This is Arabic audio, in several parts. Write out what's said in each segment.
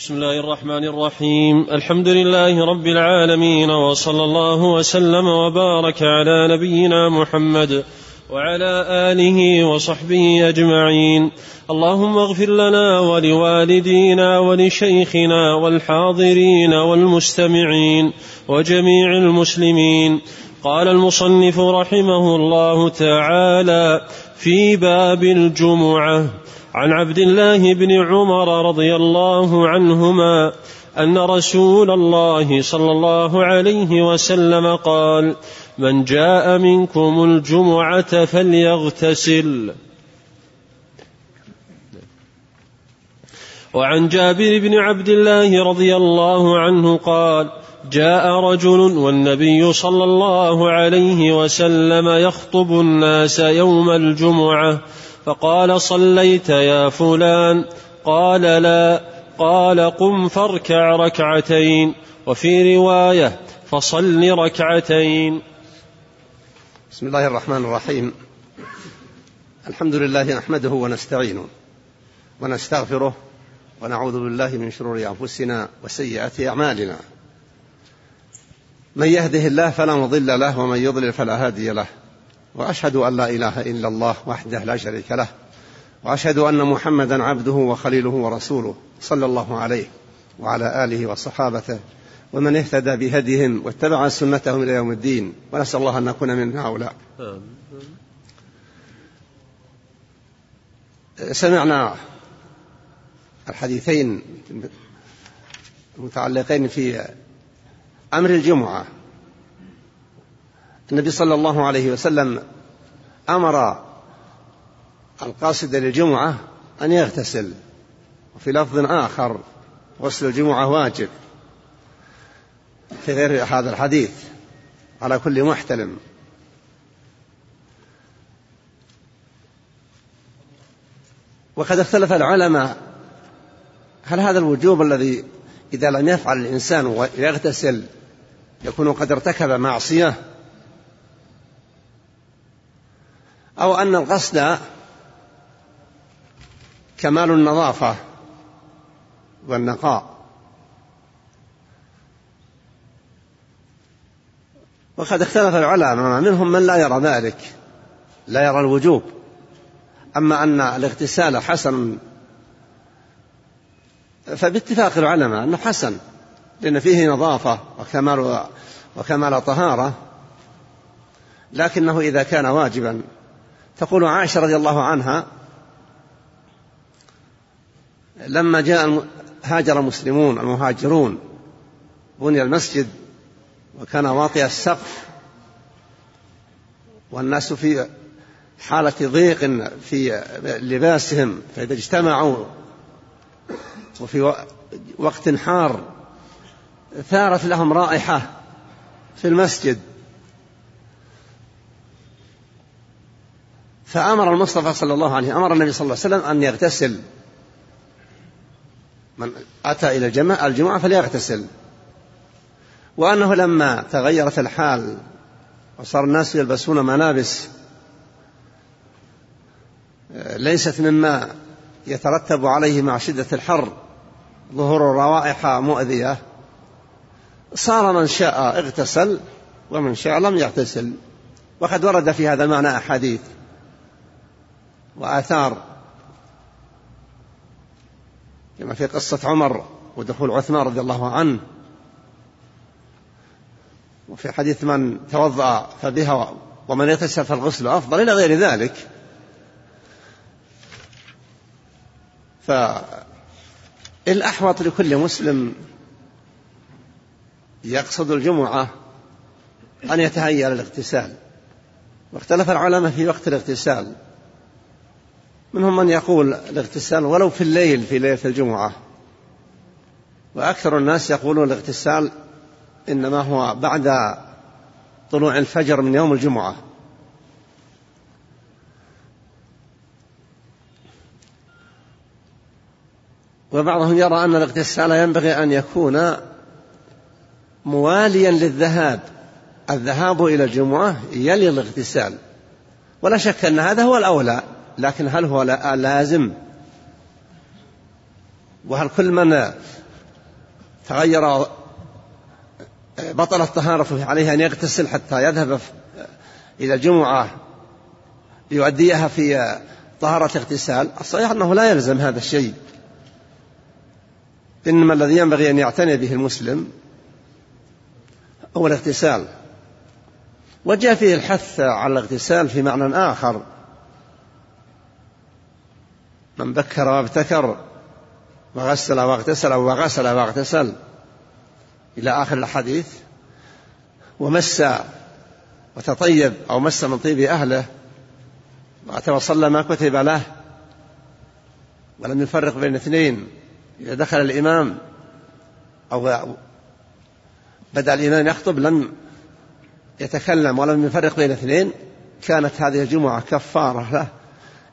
بسم الله الرحمن الرحيم. الحمد لله رب العالمين وصلى الله وسلم وبارك على نبينا محمد وعلى آله وصحبه أجمعين. اللهم اغفر لنا ولوالدينا ولشيخنا والحاضرين والمستمعين وجميع المسلمين. قال المصنف رحمه الله تعالى في باب الجمعة عن عبد الله بن عمر رضي الله عنهما أن رسول الله صلى الله عليه وسلم قال من جاء منكم الجمعة فليغتسل. وعن جابر بن عبد الله رضي الله عنه قال جاء رجل والنبي صلى الله عليه وسلم يخطب الناس يوم الجمعة فقال صليت يا فلان. قال لا. قال قم فاركع ركعتين. وفي رواية فصل ركعتين. بسم الله الرحمن الرحيم. الحمد لله نحمده ونستعينه ونستغفره ونعوذ بالله من شرور أنفسنا وسيئات أعمالنا. من يهده الله فلا مضل له ومن يضلل فلا هادي له. وأشهد أن لا إله إلا الله وحده لا شريك له وأشهد أن محمدا عبده وخليله ورسوله صلى الله عليه وعلى آله وصحابته ومن اهتدى بهديهم واتبع سنتهم إلى يوم الدين ونسأل الله أن نكون من هؤلاء. سمعنا الحديثين المتعلقين في أمر الجمعة. النبي صلى الله عليه وسلم أمر القاصد للجمعة أن يغتسل وفي لفظ آخر غسل الجمعة واجب في غير هذا الحديث على كل محتلم. وقد اختلف العلماء هل هذا الوجوب الذي إذا لم يفعل الإنسان ويغتسل يكون قد ارتكب معصية؟ أو أن القصد كمال النظافة والنقاء. وقد اختلف العلماء منهم من لا يرى ذلك لا يرى الوجوب. أما أن الاغتسال حسن فباتفاق العلماء أنه حسن لأن فيه نظافة وكمال وكمال طهارة لكنه إذا كان واجبا تقول عائشة رضي الله عنها لما جاء هاجر المسلمون المهاجرون بني المسجد وكان واطئ السقف والناس في حالة ضيق في لباسهم فإذا اجتمعوا وفي وقت حار ثارت لهم رائحة في المسجد. فأمر المصطفى صلى الله عليه أمر النبي صلى الله عليه وسلم أن يغتسل. من أتى إلى الجماعة الجمعة فليغتسل. وأنه لما تغيرت الحال وصار الناس يلبسون ملابس ليست مما يترتب عليه مع شدة الحر ظهور روائح مؤذية صار من شاء اغتسل ومن شاء لم يغتسل. وقد ورد في هذا المعنى أحاديث. وآثار كما في قصة عمر ودخول عثمان رضي الله عنه. وفي حديث من توضأ فبها ومن يغتسل فالغسل أفضل إلى غير ذلك. فالأحوط لكل مسلم يقصد الجمعة أن يتهيأ للاغتسال. واختلف العلماء في وقت الاغتسال. منهم من يقول الاغتسال ولو في الليل في ليلة الجمعة. وأكثر الناس يقولون الاغتسال إنما هو بعد طلوع الفجر من يوم الجمعة. وبعضهم يرى أن الاغتسال ينبغي أن يكون مواليا للذهاب. الذهاب إلى الجمعة يلي الاغتسال. ولا شك أن هذا هو الأولى. لكن هل هو لازم؟ وهل كل من تغير بطلت طهارته عليه أن يغتسل حتى يذهب إلى الجمعة يؤديها في طهارة اغتسال الصحيح أنه لا يلزم هذا الشيء. إنما الذي ينبغي أن يعتني به المسلم هو الاغتسال. وجاء فيه الحث على الاغتسال في معنى آخر. من بكر وابتكر وغسل واغتسل وغسل واغتسل إلى آخر الحديث ومس وتطيب أو مس من طيب أهله وصلى ما كتب له ولم يفرق بين اثنين إذا دخل الإمام أو بدأ الإمام يخطب لم يتكلم ولم يفرق بين اثنين كانت هذه الجمعة كفارة له.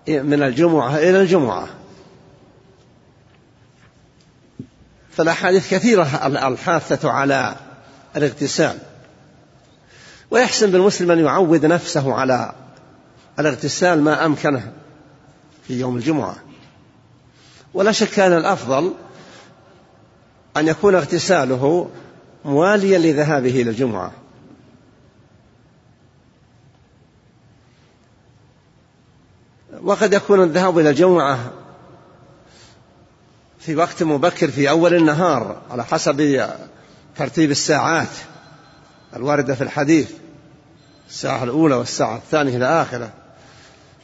من الجمعة إلى الجمعة. فالأحاديث كثيرة الحاثة على الاغتسال. ويحسن بالمسلم أن يعود نفسه على الاغتسال ما أمكنه في يوم الجمعة. ولا شك أن الأفضل أن يكون اغتساله مواليا لذهابه إلى الجمعة. وقد يكون الذهاب إلى الجمعة في وقت مبكر في أول النهار على حسب ترتيب الساعات الواردة في الحديث الساعة الأولى والساعة الثانية إلى آخره.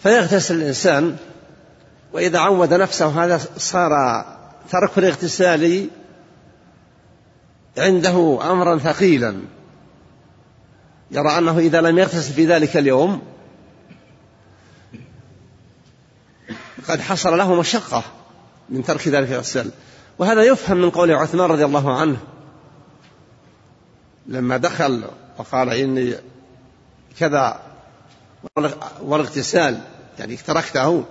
فيغتسل الإنسان وإذا عود نفسه هذا صار ترك الاغتسال عنده أمرا ثقيلا. يرى أنه إذا لم يغتسل في ذلك اليوم قد حصل له مشقة من ترك ذلك الاغتسال وهذا يفهم من قول عثمان رضي الله عنه. لما دخل وقال إني كذا والاغتسال يعني تركته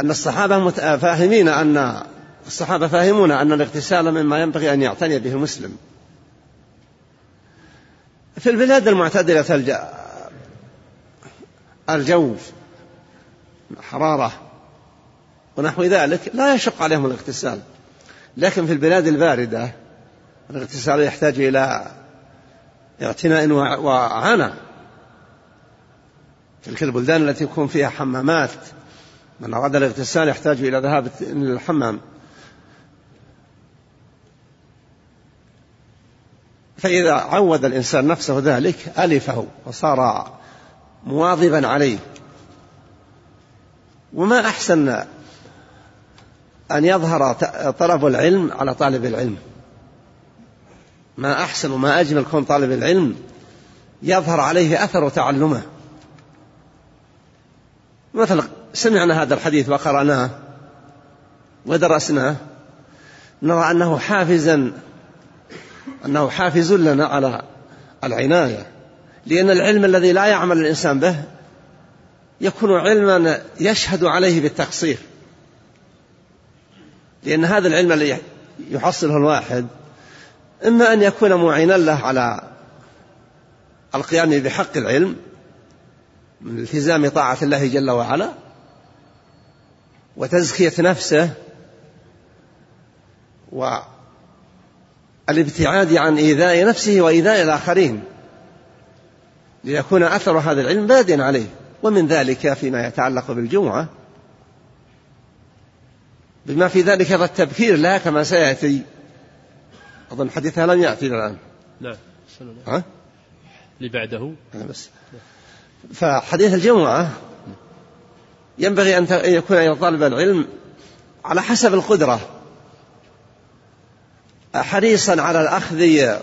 أن الصحابة فاهمين أن الصحابة فاهمون أن الاغتسال مما ينبغي أن يعتني به المسلم. في البلاد المعتدلة الجو حرارة ونحو ذلك لا يشق عليهم الاغتسال. لكن في البلاد الباردة الاغتسال يحتاج إلى اعتناء وعنى تلك البلدان التي يكون فيها حمامات من أراد الاغتسال يحتاج إلى ذهاب إلى الحمام. فإذا عود الإنسان نفسه ذلك ألفه وصار مواظبا عليه. وما أحسن أن يظهر طلب العلم على طالب العلم. ما أحسن وما أجمل كون طالب العلم يظهر عليه أثر تعلمه مثلا سمعنا هذا الحديث وقرأناه ودرسناه نرى أنه حافزا أنه حافز لنا على العناية لأن العلم الذي لا يعمل الإنسان به يكون علما يشهد عليه بالتقصير. لأن هذا العلم الذي يحصله الواحد إما أن يكون معينا له على القيام بحق العلم من التزام طاعة الله جل وعلا وتزكية نفسه والابتعاد عن إيذاء نفسه وإيذاء الآخرين ليكون أثر هذا العلم باديا عليه. ومن ذلك فيما يتعلق بالجمعة. بما في ذلك التبكير لها كما سيأتي. أظن حديثها لم يأتي الآن. نعم ها؟ اللي بعده. بس. فحديث الجمعة ينبغي أن يكون طالب العلم على حسب القدرة. حريصا على الأخذ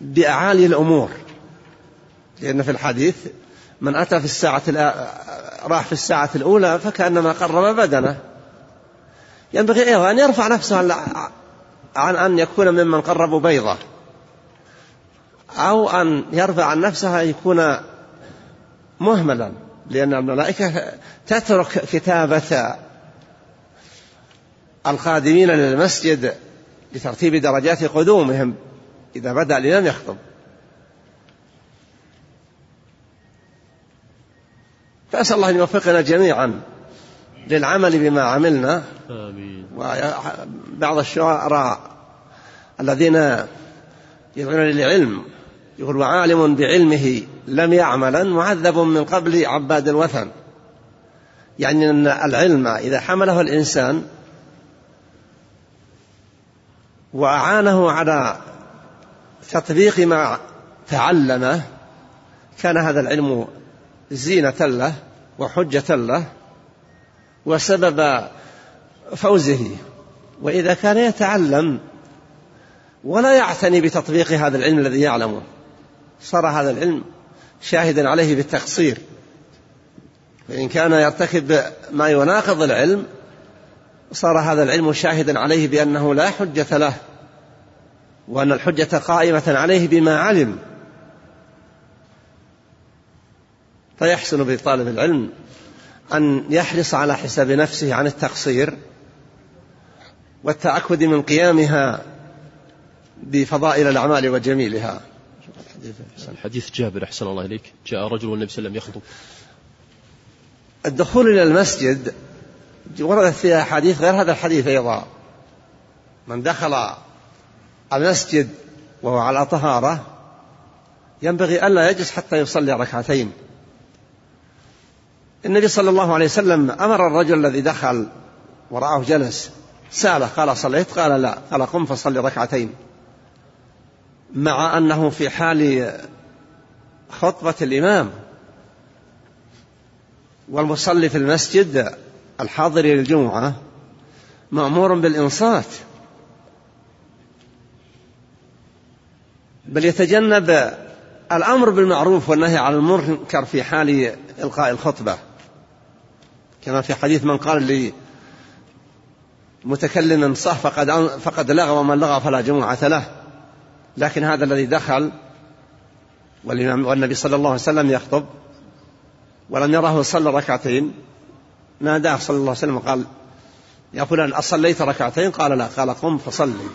بأعالي الأمور. لأن في الحديث من أتى في الساعة راح في الساعة الأولى فكأنما قرب بدنه. ينبغي أيضا أن يرفع نفسه عن أن يكون ممن قربوا بيضة. أو أن يرفع عن نفسه أن يكون مهملا لأن الملائكة تترك كتابة القادمين للمسجد لترتيب درجات قدومهم. إذا بدأ الإمام يخطب. فأسأل الله أن يوفقنا جميعا للعمل بما عملنا. آمين. وبعض الشعراء الذين يدعون للعلم يقول وعالم بعلمه لم يعملا معذب من قبل عباد الوثن. يعني أن العلم إذا حمله الإنسان وأعانه على تطبيق ما تعلمه كان هذا العلم زينة له وحجة له وسبب فوزه. وإذا كان يتعلم ولا يعتني بتطبيق هذا العلم الذي يعلمه صار هذا العلم شاهدا عليه بالتقصير. فإن كان يرتكب ما يناقض العلم صار هذا العلم شاهدا عليه بأنه لا حجة له وأن الحجة قائمة عليه بما علم. فيحسن بطالب العلم أن يحرص على حساب نفسه عن التقصير والتأكد من قيامها بفضائل الأعمال وجميلها. حديث جابر أحسن الله إليك. جاء رجل والنبي صلى الله عليه وسلم يخطب. الدخول إلى المسجد وردت فيها حديث غير هذا الحديث أيضا. من دخل المسجد وهو على طهارة ينبغي ألا يجلس حتى يصلي ركعتين. النبي صلى الله عليه وسلم أمر الرجل الذي دخل ورآه جلس سأله قال صليت؟ قال لا. قال قم فصلي ركعتين. مع أنه في حال خطبة الإمام. والمصلي في المسجد الحاضر للجمعة مأمور بالإنصات. بل يتجنب الأمر بالمعروف والنهي عن المنكر في حال إلقاء الخطبة. كما في حديث من قال لي متكلم صح فقد فقد لغى ومن لغى فلا جمعة له. لكن هذا الذي دخل والنبي صلى الله عليه وسلم يخطب ولم يره صلى ركعتين. ناداه صلى الله عليه وسلم وقال يا فلان أصليت ركعتين؟ قال لا. قال قم فصلي.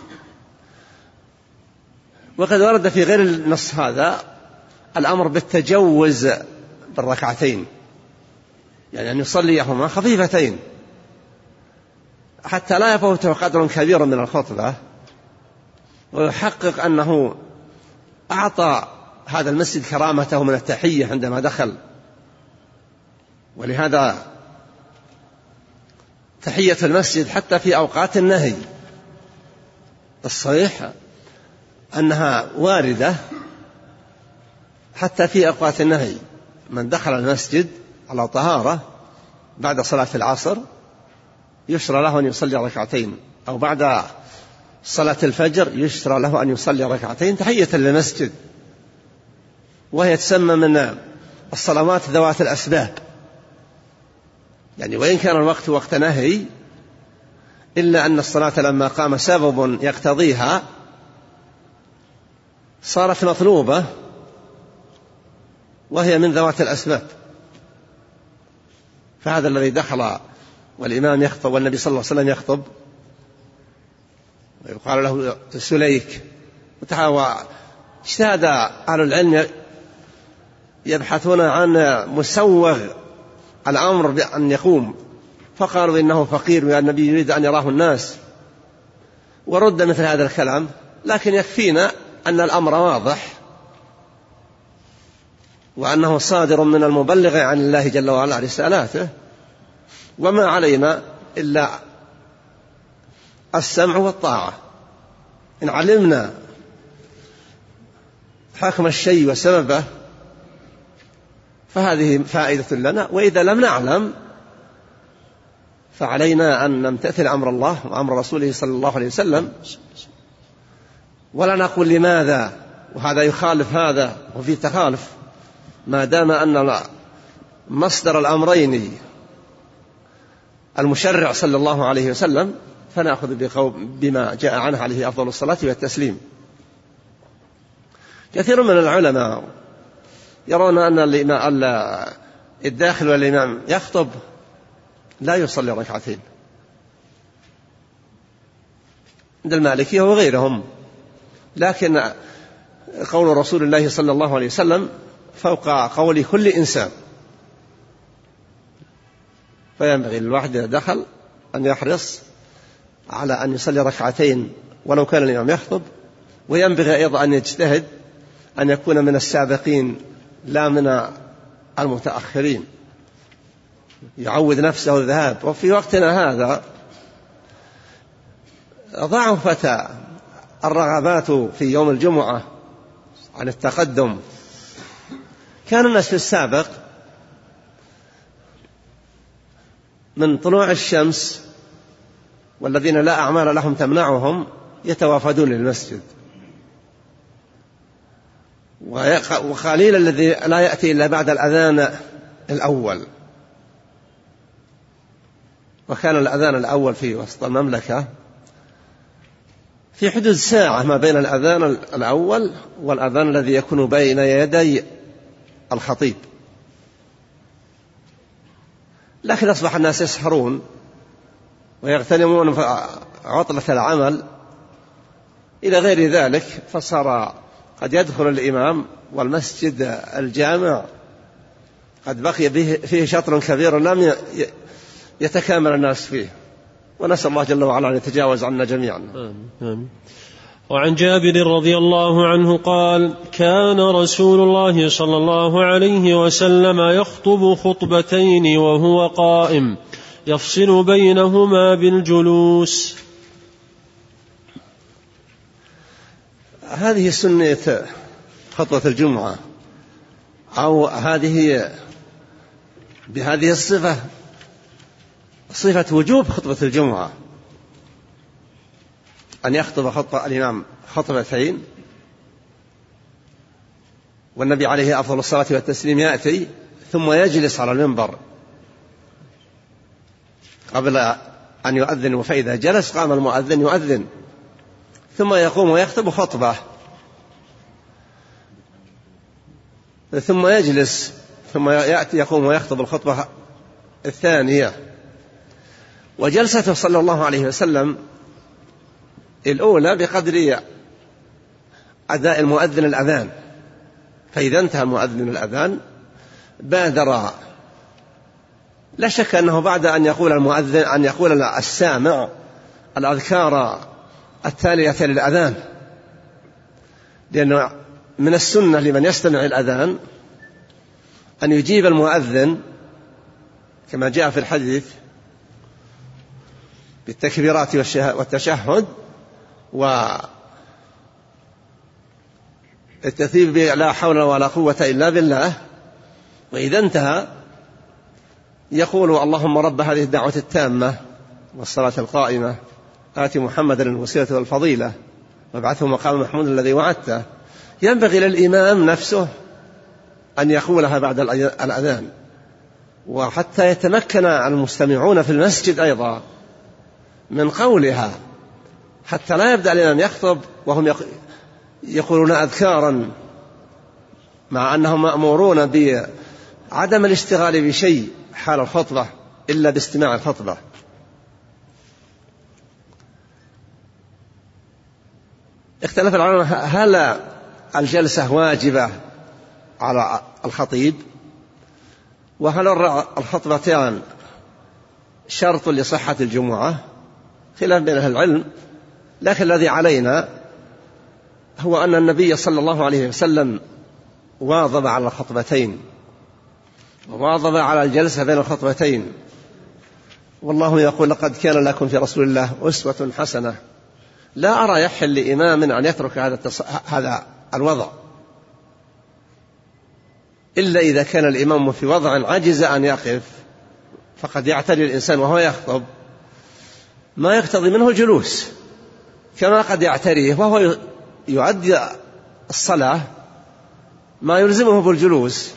وقد ورد في غير النص هذا الأمر بالتجوز بالركعتين. يعني أن يصليهما خفيفتين. حتى لا يفوته قدر كبير من الخطبة. ويحقق أنه أعطى هذا المسجد كرامته من التحية عندما دخل. ولهذا تحية المسجد حتى في أوقات النهي. الصحيح أنها واردة حتى في أوقات النهي. من دخل المسجد على طهارة بعد صلاة العصر يشرى له أن يصلي ركعتين أو بعد صلاة الفجر يشرى له أن يصلي ركعتين تحية للمسجد. وهي تسمى من الصلوات ذوات الأسباب. يعني وإن كان الوقت وقت نهي إلا أن الصلاة لما قام سبب يقتضيها صارت مطلوبة وهي من ذوات الأسباب. فهذا الذي دخل والإمام يخطب والنبي صلى الله عليه وسلم يخطب ويقال له سليك. اجتهد أهل العلم يبحثون عن مسوغ الأمر بأن يقوم. فقالوا إنه فقير والنبي يريد أن يراه الناس. ورد مثل هذا الكلام لكن يكفينا أن الأمر واضح. وأنه صادر من المبلغ عن الله جل وعلا رسالاته وما علينا إلا السمع والطاعة. إن علمنا حكم الشيء وسببه فهذه فائدة لنا. وإذا لم نعلم فعلينا أن نمتثل أمر الله وأمر رسوله صلى الله عليه وسلم. ولا نقول لماذا وهذا يخالف هذا وفي تخالف. ما دام أن مصدر الأمرين المشرع صلى الله عليه وسلم فنأخذ بما جاء عنه عليه أفضل الصلاة والتسليم. كثير من العلماء يرون أن الداخل والإمام يخطب لا يصلي ركعتين. عند المالكية وغيرهم. لكن قول رسول الله صلى الله عليه وسلم فوق قول كل إنسان. فينبغي للواحد إذا دخل أن يحرص على أن يصلي ركعتين ولو كان الإمام يخطب وينبغي أيضا أن يجتهد أن يكون من السابقين لا من المتأخرين. يعود نفسه الذهاب. وفي وقتنا هذا ضعفت الرغبات في يوم الجمعة عن التقدم. كان الناس في السابق من طلوع الشمس والذين لا أعمال لهم تمنعهم يتوافدون للمسجد. وقليل الذي لا يأتي إلا بعد الأذان الأول. وكان الأذان الأول في وسط المملكة في حدود ساعة ما بين الأذان الأول والأذان الذي يكون بين يدي الخطيب. لكن أصبح الناس يسهرون ويغتنمون عطلة العمل. إلى غير ذلك فصار قد يدخل الإمام والمسجد الجامع. قد بقي فيه شطر كبير لم يتكامل الناس فيه. ونسأل الله جل وعلا أن يتجاوز عنا جميعا. آمين. وعن جابر رضي الله عنه قال كان رسول الله صلى الله عليه وسلم يخطب خطبتين وهو قائم يفصل بينهما بالجلوس. هذه سنة خطبة الجمعة أو هذه بهذه الصفة صفة وجوب خطبة الجمعة. أن يخطب خطبة الإمام خطبتين والنبي عليه أفضل الصلاة والتسليم يأتي ثم يجلس على المنبر قبل أن يؤذن فإذا جلس قام المؤذن يؤذن ثم يقوم ويخطب خطبة ثم يجلس ثم يأتي يقوم ويخطب الخطبة الثانية. وجلسته صلى الله عليه وسلم الأولى بقدر أداء المؤذن الأذان. فإذا انتهى المؤذن الأذان بادر لا شك أنه بعد أن يقول المؤذن أن يقول السامع الأذكار التالية للأذان. لأنه من السنة لمن يستمع الأذان أن يجيب المؤذن كما جاء في الحديث بالتكبيرات والتشهد و التثيب لا حول ولا قوة إلا بالله. وإذا انتهى يقول اللهم رب هذه الدعوة التامة والصلاة القائمة آت محمدا الوسيلة والفضيلة وابعثه مقام محمود الذي وعدته. ينبغي للإمام نفسه أن يقولها بعد الأذان. وحتى يتمكن المستمعون في المسجد أيضا من قولها. حتى لا يبدأ الإمام يخطب وهم يقولون أذكارا مع أنهم مأمورون بعدم الاشتغال بشيء حال الخطبة إلا باستماع الخطبة. اختلف العلماء هل الجلسة واجبة على الخطيب؟ وهل الخطبتان شرط لصحة الجمعة؟ خلاف بين أهل العلم. لكن الذي علينا هو أن النبي صلى الله عليه وسلم واظب على الخطبتين وواظب على الجلسة بين الخطبتين. والله يقول لقد كان لكم في رسول الله أسوة حسنة. لا أرى يحل لإمام أن يترك هذا التص... هذا الوضع. إلا إذا كان الإمام في وضع عجز أن يقف فقد يعتري الإنسان وهو يخطب. ما يقتضي منه الجلوس. كما قد يعتريه وهو يؤدي الصلاة ما يلزمه بالجلوس.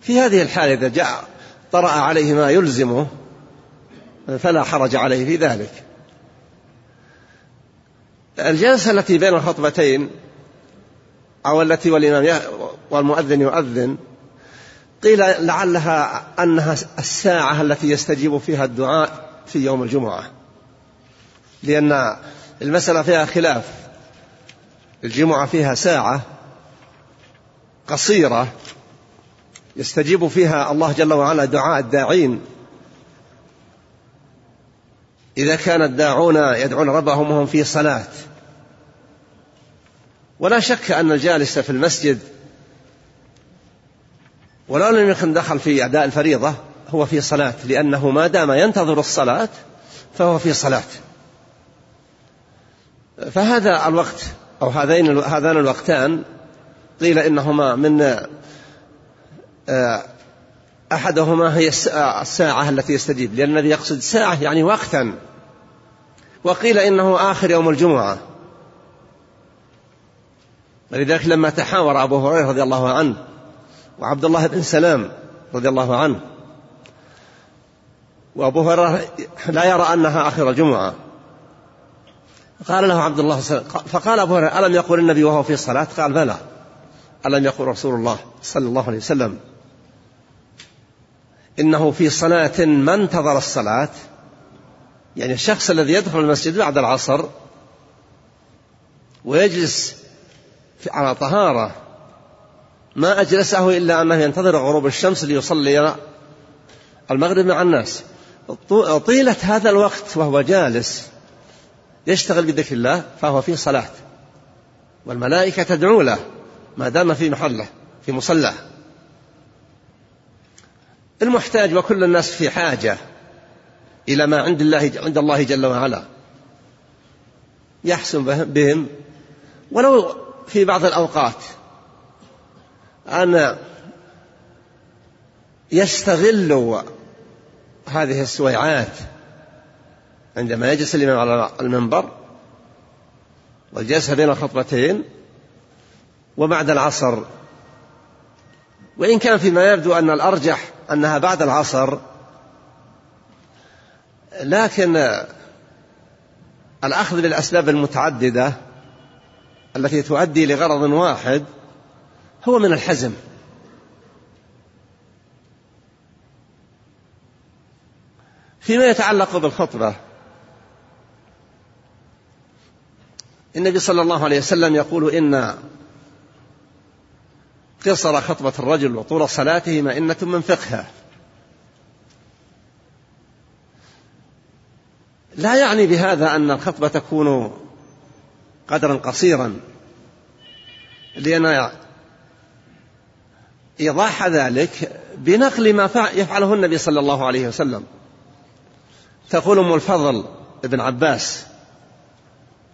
في هذه الحالة إذا جاء طرأ عليه ما يلزمه فلا حرج عليه في ذلك. الجلسة التي بين الخطبتين أو التي والإمام والمؤذن يؤذن قيل لعلها أنها الساعة التي يستجيب فيها الدعاء في يوم الجمعة. لأن المسألة فيها خلاف. الجمعة فيها ساعة قصيرة يستجيب فيها الله جل وعلا دعاء الداعين. إذا كان الداعون يدعون ربهم وهم في صلاة. ولا شك أن الجالس في المسجد ولو لم يكن دخل في أداء الفريضة هو في صلاة لأنه ما دام ينتظر الصلاة فهو في صلاة. فهذا الوقت أو هذين هذان الوقتان قيل إنهما من آه، أحدهما هي الساعة التي يستجيب لأن الذي يقصد ساعة يعني وقتا. وقيل إنه آخر يوم الجمعة. ولذلك لما تحاور أبو هريرة رضي الله عنه وعبد الله بن سلام رضي الله عنه وأبو هريرة لا يرى أنها آخر الجمعة. قال له عبد الله فقال أبو هريرة ألم يقول النبي وهو في الصلاة؟ قال بلى. ألم يقول رسول الله صلى الله عليه وسلم إنه في صلاة ما انتظر الصلاة يعني الشخص الذي يدخل المسجد بعد العصر ويجلس على طهارة ما أجلسه إلا أنه ينتظر غروب الشمس ليصلي المغرب مع الناس. طيلة هذا الوقت وهو جالس يشتغل بذكر الله فهو في صلاة. والملائكة تدعو له ما دام في محله في مصلاه المحتاج وكل الناس في حاجة إلى ما عند الله عند الله جل وعلا. يحسن بهم. ولو في بعض الأوقات أن يستغلوا هذه السويعات عندما يجلس الإمام على المنبر والجلسة بين الخطبتين وبعد العصر. وإن كان فيما يبدو أن الأرجح أنها بعد العصر لكن الأخذ بالأسباب المتعددة التي تؤدي لغرض واحد هو من الحزم. فيما يتعلق بالخطبة النبي صلى الله عليه وسلم يقول إن قصر خطبة الرجل وطول صلاته مئنة من فقهه. لا يعني بهذا أن الخطبة تكون قدرا قصيرا لأن إيضاح ذلك بنقل ما يفعله النبي صلى الله عليه وسلم. تقول أم الفضل ابن عباس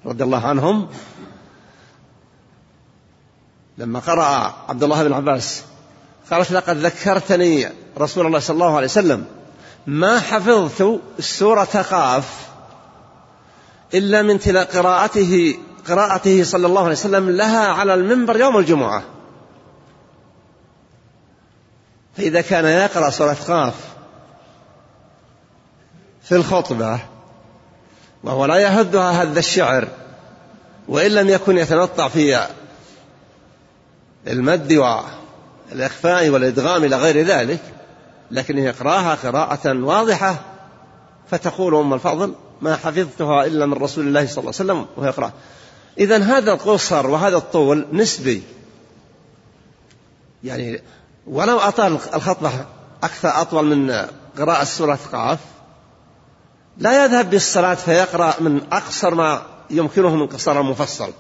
رضي الله عنهم لما قرأ عبد الله بن عباس قالت لقد ذكرتني رسول الله صلى الله عليه وسلم ما حفظت سورة قاف إلا من تلا قراءته قراءته صلى الله عليه وسلم لها على المنبر يوم الجمعة. فإذا كان يقرأ سورة قاف في الخطبة وهو لا يهدها هذا الشعر وإن لم يكن يتنطع في المد والإخفاء والإدغام إلى غير ذلك لكن يقراها قراءة واضحة فتقول أم الفضل ما حفظتها إلا من رسول الله صلى الله عليه وسلم وهو يقرأ إذا هذا القصر وهذا الطول نسبي. يعني ولو أطال الخطبة أكثر أطول من قراءة سورة قاف لا يذهب بالصلاة فيقرأ من أقصر ما يمكنه من قصر المفصل.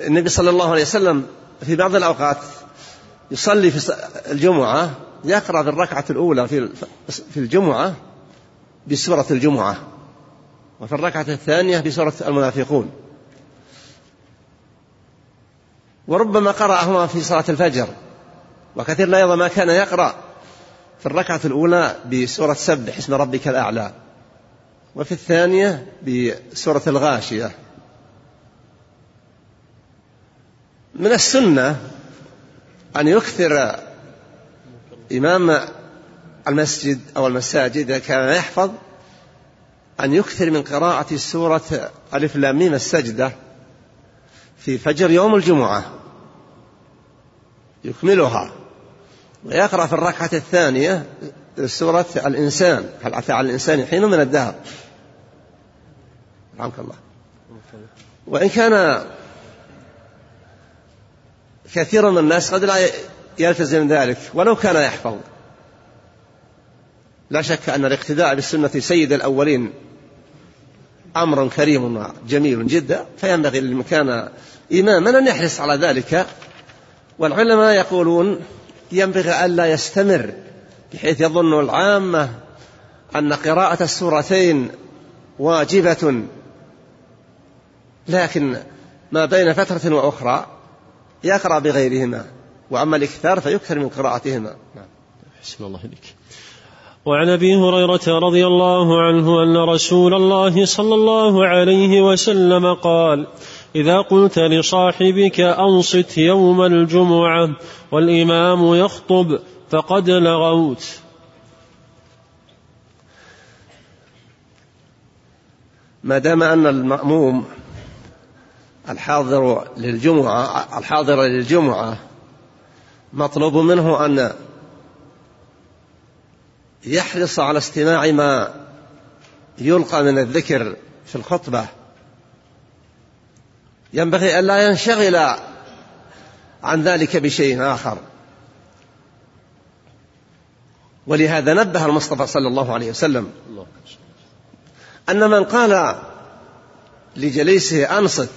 النبي صلى الله عليه وسلم في بعض الأوقات يصلي في الجمعة يقرأ في الركعة الأولى في في الجمعة بسورة الجمعة وفي الركعة الثانية بسورة المنافقون. وربما قرأهما في صلاة الفجر وكثير أيضا ما كان يقرأ. في الركعة الأولى بسورة سبح اسم ربك الأعلى. وفي الثانية بسورة الغاشية. من السنة أن يكثر إمام المسجد أو المساجد إذا كان يحفظ أن يكثر من قراءة سورة ألف لام ميم السجدة في فجر يوم الجمعة. يكملها. ويقرأ في الركعة الثانية سورة الإنسان. هل أتى على الإنسان حين من الدهر؟ رحمك الله. وإن كان كثير من الناس قد لا يلتزم ذلك ولو كان يحفظ. لا شك أن الاقتداء بالسنة سيد الأولين أمر كريم وجميل جدا فينبغي لمن كان إماما أن يحرص على ذلك. والعلماء يقولون ينبغي ألا يستمر بحيث يظن العامة أن قراءة السورتين واجبة. لكن ما بين فترة وأخرى يقرأ بغيرهما وأما الإكثار فيكثر من قراءتهما. نعم. حسن الله إليك. وعن أبي هريرة رضي الله عنه أن رسول الله صلى الله عليه وسلم قال إذا قلت لصاحبك أنصت يوم الجمعة والإمام يخطب فقد لغوت. ما دام أن المأموم الحاضر للجمعه الحاضر للجمعة مطلوب منه أن يحرص على استماع ما يلقى من الذكر في الخطبة. ينبغي أن لا ينشغل عن ذلك بشيء آخر. ولهذا نبه المصطفى صلى الله عليه وسلم أن من قال لجليسه أنصت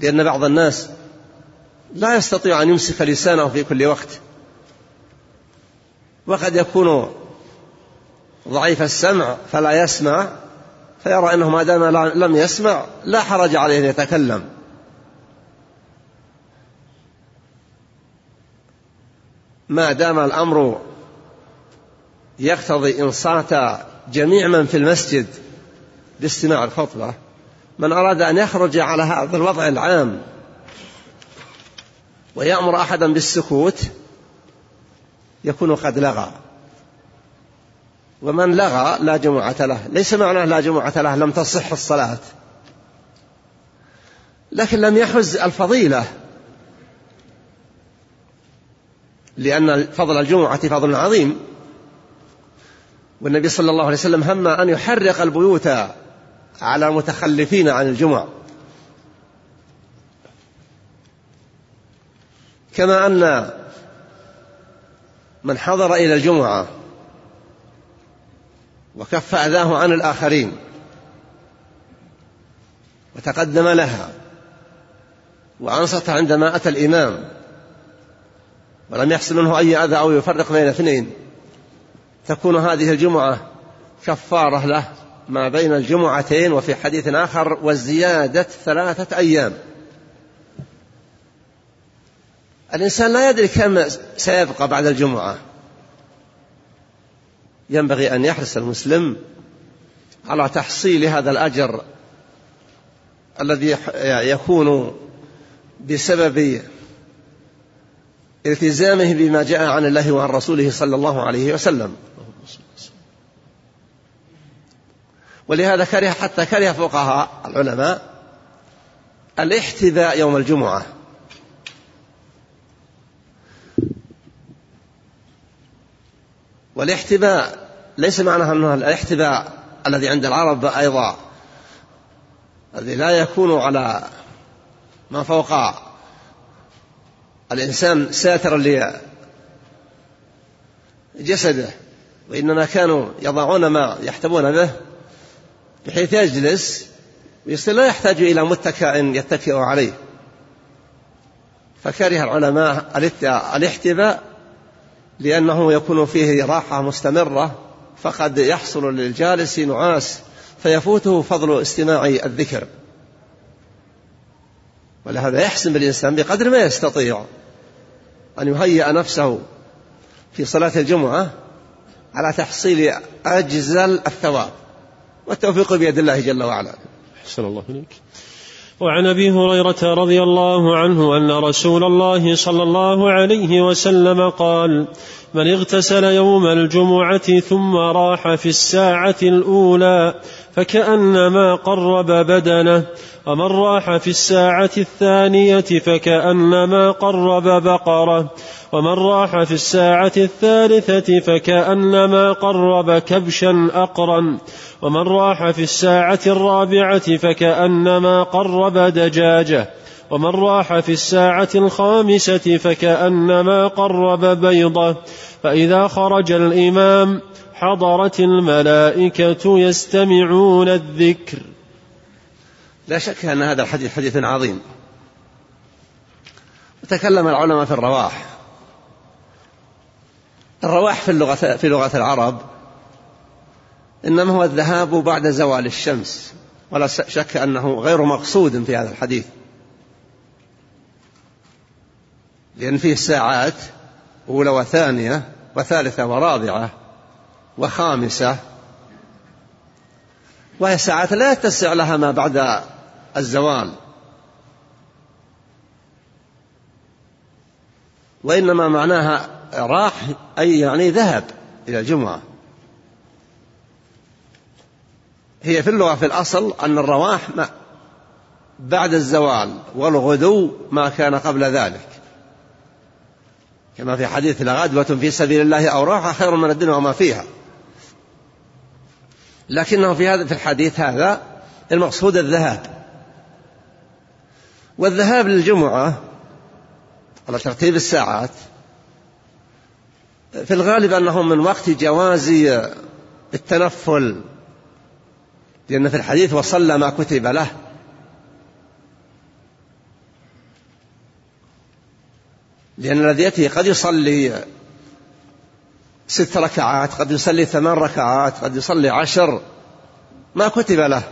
لأن بعض الناس لا يستطيع أن يمسك لسانه في كل وقت. وقد يكون ضعيف السمع فلا يسمع فيرى أنه ما دام لم يسمع لا حرج عليه أن يتكلم. ما دام الأمر يقتضي إنصات جميع من في المسجد باستماع الخطبة من أراد أن يخرج على هذا الوضع العام ويأمر أحدا بالسكوت يكون قد لغى. ومن لغى لا جمعة له ليس معناه لا جمعة له لم تصح الصلاة. لكن لم يحز الفضيلة لأن فضل الجمعة فضل عظيم. والنبي صلى الله عليه وسلم هم أن يحرق البيوت على المتخلفين عن الجمع. كما أن من حضر إلى الجمعة وكف أذاه عن الآخرين وتقدم لها وأنصت عندما أتى الإمام ولم يحصل منه أي أذى أو يفرق بين اثنين تكون هذه الجمعة كفارة له ما بين الجمعتين وفي حديث آخر والزيادة ثلاثة أيام. الإنسان لا يدري كم سيبقى بعد الجمعة. ينبغي أن يحرص المسلم على تحصيل هذا الأجر الذي يكون بسبب التزامه بما جاء عن الله وعن رسوله صلى الله عليه وسلم. ولهذا كره حتى كره فقهاء العلماء الاحتذاء يوم الجمعة. والاحتباء ليس معناه أنه الاحتباء الذي عند العرب أيضا الذي لا يكون على ما فوق الإنسان ساترا لجسده وإنما كانوا يضعون ما يحتبون به بحيث يجلس ويصير لا يحتاج إلى متكأ يتكئ عليه. فكره العلماء الاحتباء لأنه يكون فيه راحة مستمرة فقد يحصل للجالس نعاس فيفوته فضل استماع الذكر. ولهذا يحسن بالإنسان بقدر ما يستطيع أن يهيئ نفسه في صلاة الجمعة على تحصيل أجزل الثواب. والتوفيق بيد الله جل وعلا. أحسن الله إليك. وعن أبي هريرة رضي الله عنه أن رسول الله صلى الله عليه وسلم قال من اغتسل يوم الجمعة ثم راح في الساعة الأولى فكأنما قرب بدنه ومن راح في الساعة الثانية فكأنما قرب بقرة ومن راح في الساعة الثالثة فكأنما قرب كبشا أقرا ومن راح في الساعة الرابعة فكأنما قرب دجاجة. ومن راح في الساعة الخامسة فكأنما قرب بيضة فإذا خرج الإمام حضرت الملائكة يستمعون الذكر. لا شك أن هذا الحديث حديث عظيم. وتكلم العلماء في الرواح. الرواح في اللغة في لغة العرب إنما هو الذهاب بعد زوال الشمس ولا شك أنه غير مقصود في هذا الحديث. لأن فيه ساعات أولى وثانية وثالثة ورابعة وخامسة. وهي ساعات لا يتسع لها ما بعد الزوال. وإنما معناها راح أي يعني ذهب إلى الجمعة. هي في اللغة في الأصل أن الرواح ما بعد الزوال والغدو ما كان قبل ذلك. كما في حديث لغدوة في سبيل الله أو راحة خير من الدنيا وما فيها. لكنه في هذا في الحديث هذا المقصود الذهاب. والذهاب للجمعة على ترتيب الساعات في الغالب أنه من وقت جواز التنفل لأن في الحديث وصلى ما كتب له. لأن الذي يأتي قد يصلي ست ركعات قد يصلي ثمان ركعات قد يصلي عشر ما كتب له.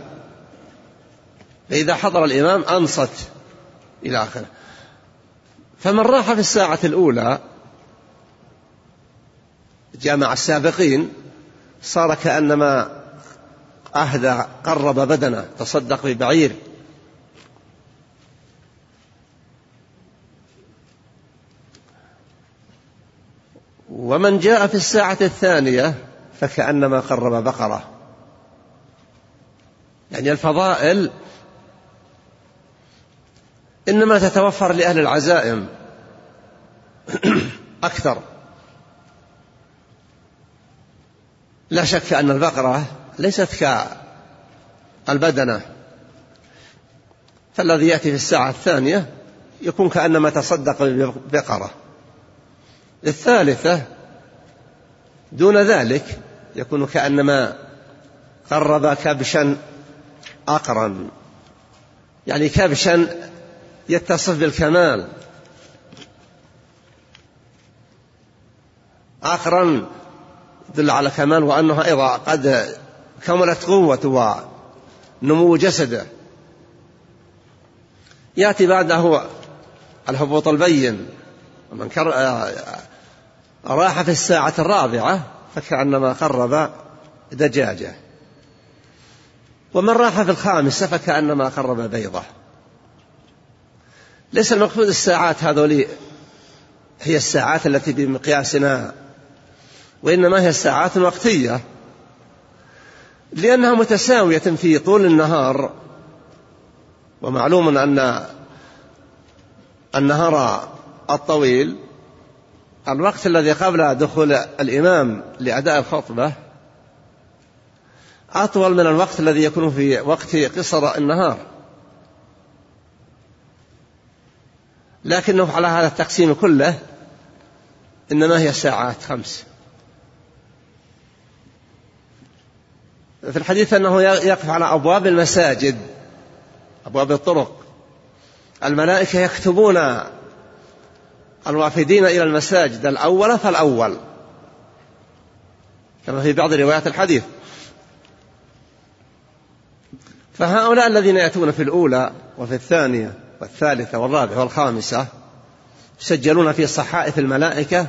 فإذا حضر الإمام أنصت إلى آخره. فمن راح في الساعة الأولى جامع السابقين صار كأنما أهدى قرب بدنه تصدق ببعير. ومن جاء في الساعة الثانية فكأنما قرب بقرة. يعني الفضائل إنما تتوفر لأهل العزائم أكثر. لا شك أن البقرة ليست كالبدنة. فالذي يأتي في الساعة الثانية يكون كأنما تصدق ببقرة الثالثة دون ذلك يكون كأنما قرب كبشا أقرا يعني كبشا يتصف بالكمال. أقرا يدل على كمال وأنه أيضا قد كملت قوة ونمو جسده. يأتي بعده الهبوط البين. ومن كر... راح في الساعة الرابعة فكأنما قرب دجاجة. ومن راح في الخامسة فكأنما قرب بيضة. ليس المقصود الساعات هذول هي الساعات التي بمقياسنا وإنما هي الساعات الوقتية. لأنها متساوية في طول النهار ومعلوم أن النهار الطويل الوقت الذي قبل دخول الإمام لأداء الخطبة أطول من الوقت الذي يكون في وقت قصر النهار. لكنه على هذا التقسيم كله إنما هي ساعات خمس. في الحديث أنه يقف على أبواب المساجد أبواب الطرق. الملائكة يكتبون الوافدين إلى المساجد الأول فالأول. كما في بعض روايات الحديث. فهؤلاء الذين يأتون في الأولى وفي الثانية والثالثة والرابعة والخامسة يسجلون في صحائف الملائكة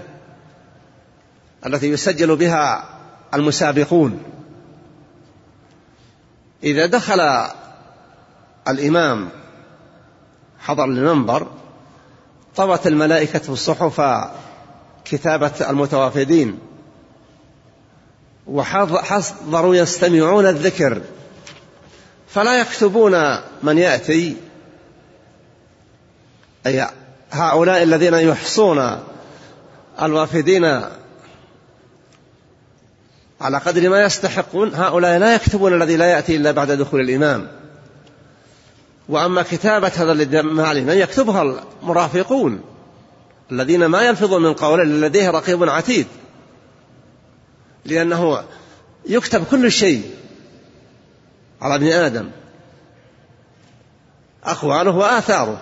التي يسجل بها المسابقون. إذا دخل الإمام حضر المنبر طوت الملائكة الصحف كتابة المتوافدين. وحضروا يستمعون الذكر. فلا يكتبون من يأتي. أي هؤلاء الذين يحصون الوافدين على قدر ما يستحقون هؤلاء لا يكتبون الذي لا يأتي إلا بعد دخول الإمام. وأما كتابة هذا المعلم يكتبها المرافقون الذين ما يلفظون من قول لديه رقيب عتيد. لأنه يكتب كل شيء على ابن آدم أقواله وآثاره.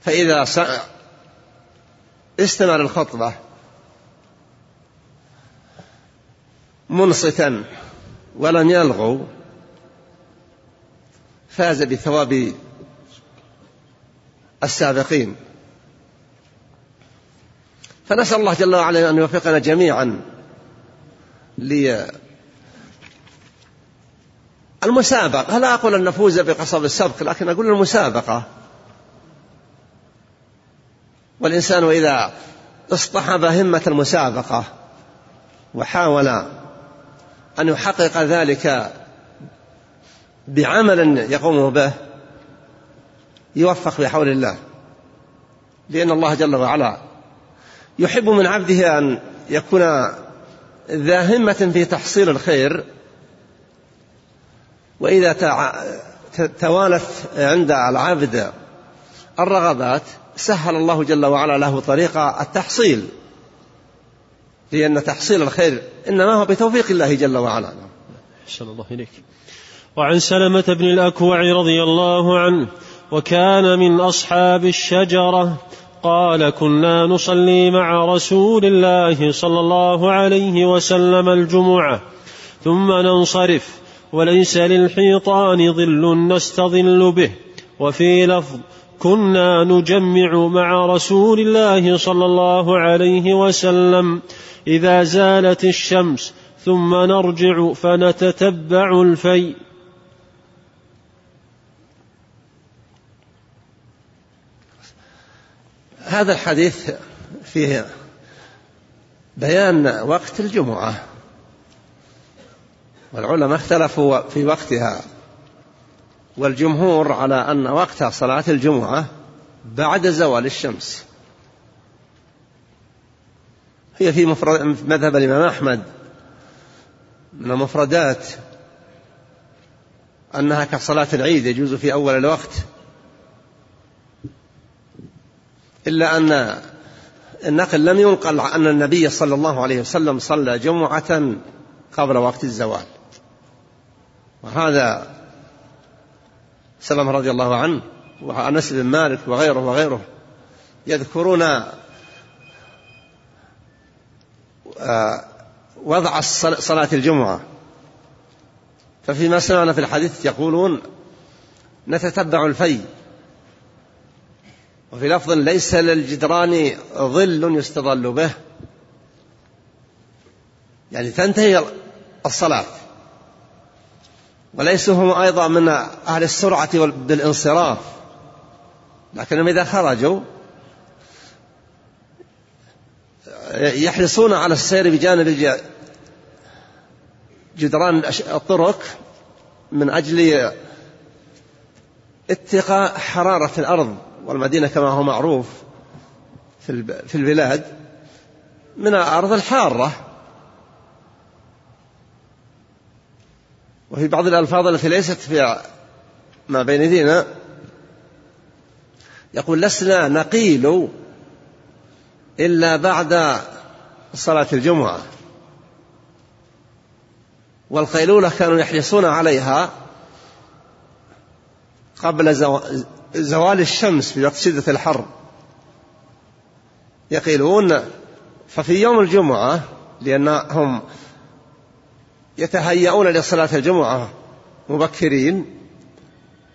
فإذا استمر الخطبة منصتا. ولم يلغو فاز بثواب السابقين. فنسأل الله جل وعلا أن يوفقنا جميعا المسابقة. لا أقول أن نفوز بقصب السبق؟ لكن أقول المسابقة. والإنسان إذا اصطحب همة المسابقة وحاول أن يحقق ذلك بعمل يقوم به يوفق بحول الله. لأن الله جل وعلا يحب من عبده أن يكون ذا همة في تحصيل الخير. وإذا توالت عند العبد الرغبات سهل الله جل وعلا له طريق التحصيل. لأن تحصيل الخير إنما هو بتوفيق الله جل وعلا. أحسن الله إليك. وعن سلمة بن الأكوع رضي الله عنه وكان من أصحاب الشجرة قال كنا نصلي مع رسول الله صلى الله عليه وسلم الجمعة ثم ننصرف وليس للحيطان ظل نستظل به وفي لفظ كنا نجمع مع رسول الله صلى الله عليه وسلم إذا زالت الشمس ثم نرجع فنتتبع الفيء. هذا الحديث فيه بيان وقت الجمعة والعلماء اختلفوا في وقتها. والجمهور على أن وقت صلاة الجمعة بعد زوال الشمس. هي في مفرد مذهب الإمام أحمد من المفردات أنها كصلاة العيد يجوز في أول الوقت إلا أن النقل لم ينقل أن النبي صلى الله عليه وسلم صلى جمعة قبل وقت الزوال. وهذا سلمة رضي الله عنه وأنس بن مالك وغيره وغيره يذكرون آه، وضع صلاة الجمعة. ففيما سمعنا في الحديث يقولون نتتبع الفي. وفي لفظ ليس للجدران ظل يستظل به. يعني تنتهي الصلاة. وليسوا هم أيضا من أهل السرعة بالانصراف. لكنهم إذا خرجوا يحرصون على السير بجانب جدران الطرق من أجل اتقاء حرارة الأرض والمدينة كما هو معروف في البلاد من الأرض الحارة. وفي بعض الألفاظ التي ليست في ما بين يدينا يقول لسنا نقيل إلا بعد صلاة الجمعة. والقيلولة كانوا يحرصون عليها قبل زوال الشمس في وقت شدة الحر. يقيلون ففي يوم الجمعة لأنهم يتهيئون لصلاة الجمعة مبكرين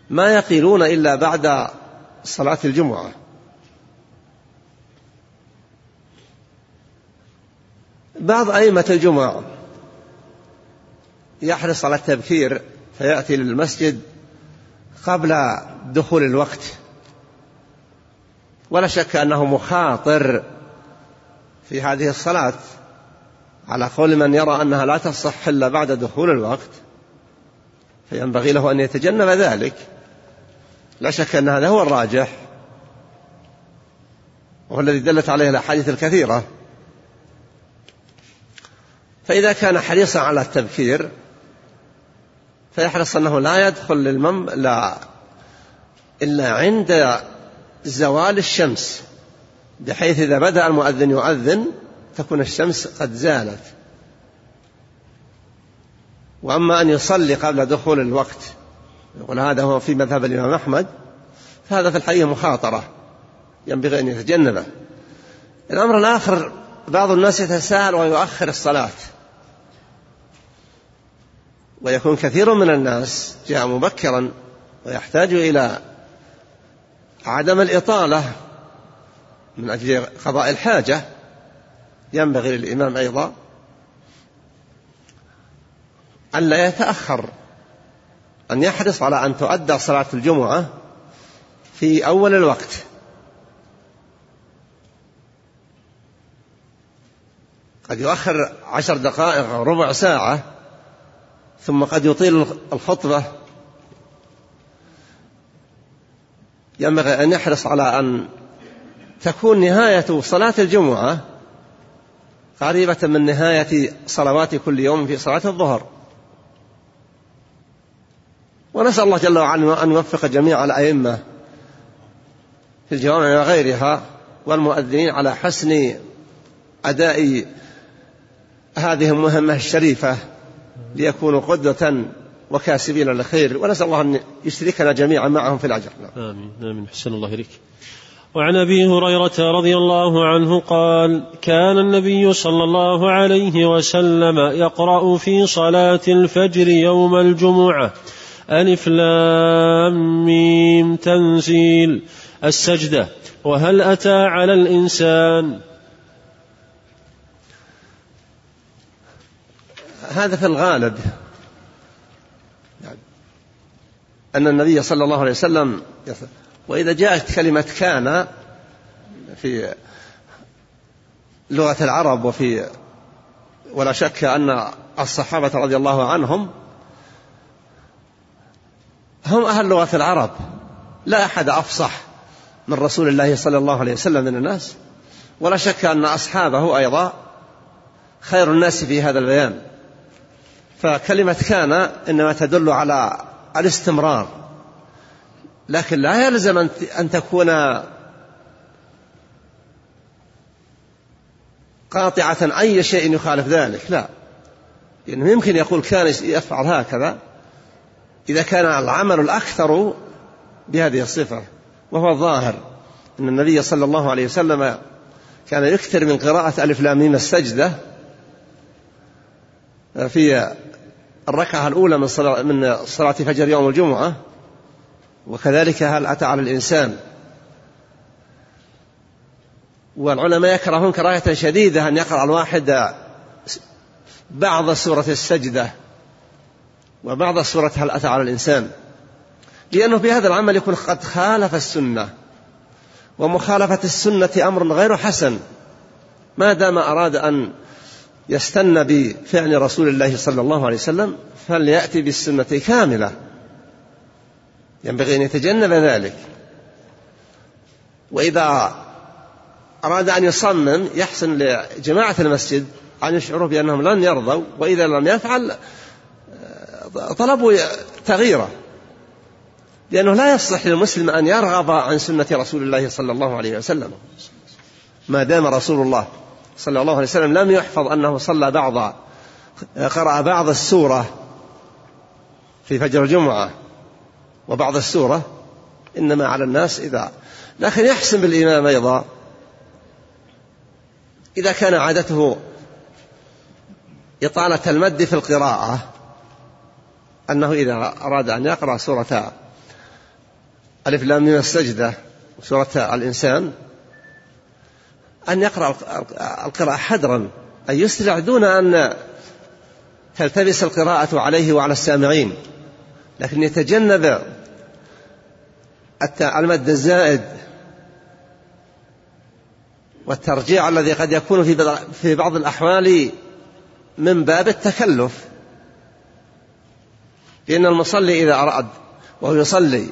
ما يقيلون إلا بعد صلاة الجمعة. بعض أئمة الجمعة يحرص على التبكير فيأتي للمسجد قبل دخول الوقت. ولا شك أنه مخاطر في هذه الصلاة. على قول من يرى أنها لا تصح إلا بعد دخول الوقت فينبغي له أن يتجنب ذلك. لا شك أن هذا هو الراجح وهو الذي دلت عليه الأحاديث الكثيرة. فإذا كان حريصا على التبكير فيحرص أنه لا يدخل للمم لا إلا عند زوال الشمس بحيث إذا بدأ المؤذن يؤذن تكون الشمس قد زالت. وأما أن يصلي قبل دخول الوقت يقول هذا هو في مذهب الإمام أحمد فهذا في الحقيقة مخاطرة ينبغي أن يتجنبه. الأمر الآخر بعض الناس يتساهل ويؤخر الصلاة. ويكون كثير من الناس جاء مبكرا ويحتاج إلى عدم الإطالة من أجل قضاء الحاجة. ينبغي للإمام أيضا ألا يتأخر أن يحرص على أن تؤدى صلاة الجمعة في أول الوقت. قد يؤخر عشر دقائق أو ربع ساعة ثم قد يطيل الخطبة. ينبغي أن يحرص على أن تكون نهاية صلاة الجمعة قريبة من نهاية صلوات كل يوم في صلاة الظهر. ونسأل الله جل وعلا أن يوفق جميع الأئمة في الجوامع وغيرها والمؤذنين على حسن أداء هذه المهمة الشريفة ليكونوا قدوة وكاسبين للخير. ونسأل الله أن يشركنا جميعا معهم في الأجر. نعم. آمين. آمين. حسن الله إليك. وعن أبي هريرة رضي الله عنه قال كان النبي صلى الله عليه وسلم يقرأ في صلاة الفجر يوم الجمعة ألف لام ميم تنزيل السجدة وهل أتى على الإنسان؟ هذا في الغالب. أن النبي صلى الله عليه وسلم وإذا جاءت كلمة كان في لغة العرب وفي ولا شك أن الصحابة رضي الله عنهم هم أهل لغة العرب. لا أحد أفصح من رسول الله صلى الله عليه وسلم من الناس. ولا شك أن أصحابه أيضا خير الناس في هذا البيان. فكلمة كان إنما تدل على الاستمرار. لكن لا يلزم أن تكون قاطعة أي شيء يخالف ذلك لا. لأنه يمكن يقول كان يفعل هكذا إذا كان العمل الأكثر بهذه الصفة وهو الظاهر أن النبي صلى الله عليه وسلم كان يكثر من قراءة ألف لام السجدة في الركعة الأولى من من صلاة فجر يوم الجمعة. وكذلك هل أتى على الإنسان. والعلماء يكرهون كراهة شديدة أن يقرأ الواحد بعض سورة السجدة وبعض سورة هل أتى على الإنسان. لأنه في هذا العمل يكون قد خالف السنة ومخالفة السنة أمر غير حسن. ما دام أراد أن يستن بفعل رسول الله صلى الله عليه وسلم فليأتي بالسنة كاملة. ينبغي أن يتجنب ذلك. وإذا أراد أن يصمم يحسن لجماعة المسجد أن يشعروا بأنهم لن يرضوا وإذا لم يفعل طلبوا تغييره. لأنه لا يصلح للمسلم أن يرغب عن سنة رسول الله صلى الله عليه وسلم. ما دام رسول الله صلى الله عليه وسلم لم يحفظ أنه صلى بعض قرأ بعض السورة في فجر الجمعة وبعض السورة إنما على الناس إذا لكن يحسن بالإمام أيضا. إذا كان عادته إطالة المد في القراءة أنه إذا أراد أن يقرأ سورة ألف لام من السجدة سورة الإنسان أن يقرأ القراءة حذرا أن يسرع دون أن تلتبس القراءة عليه وعلى السامعين. لكن يتجنب المد الزائد والترجيع الذي قد يكون في بعض الأحوال من باب التكلف. لأن المصلي إذا أراد وهو يصلي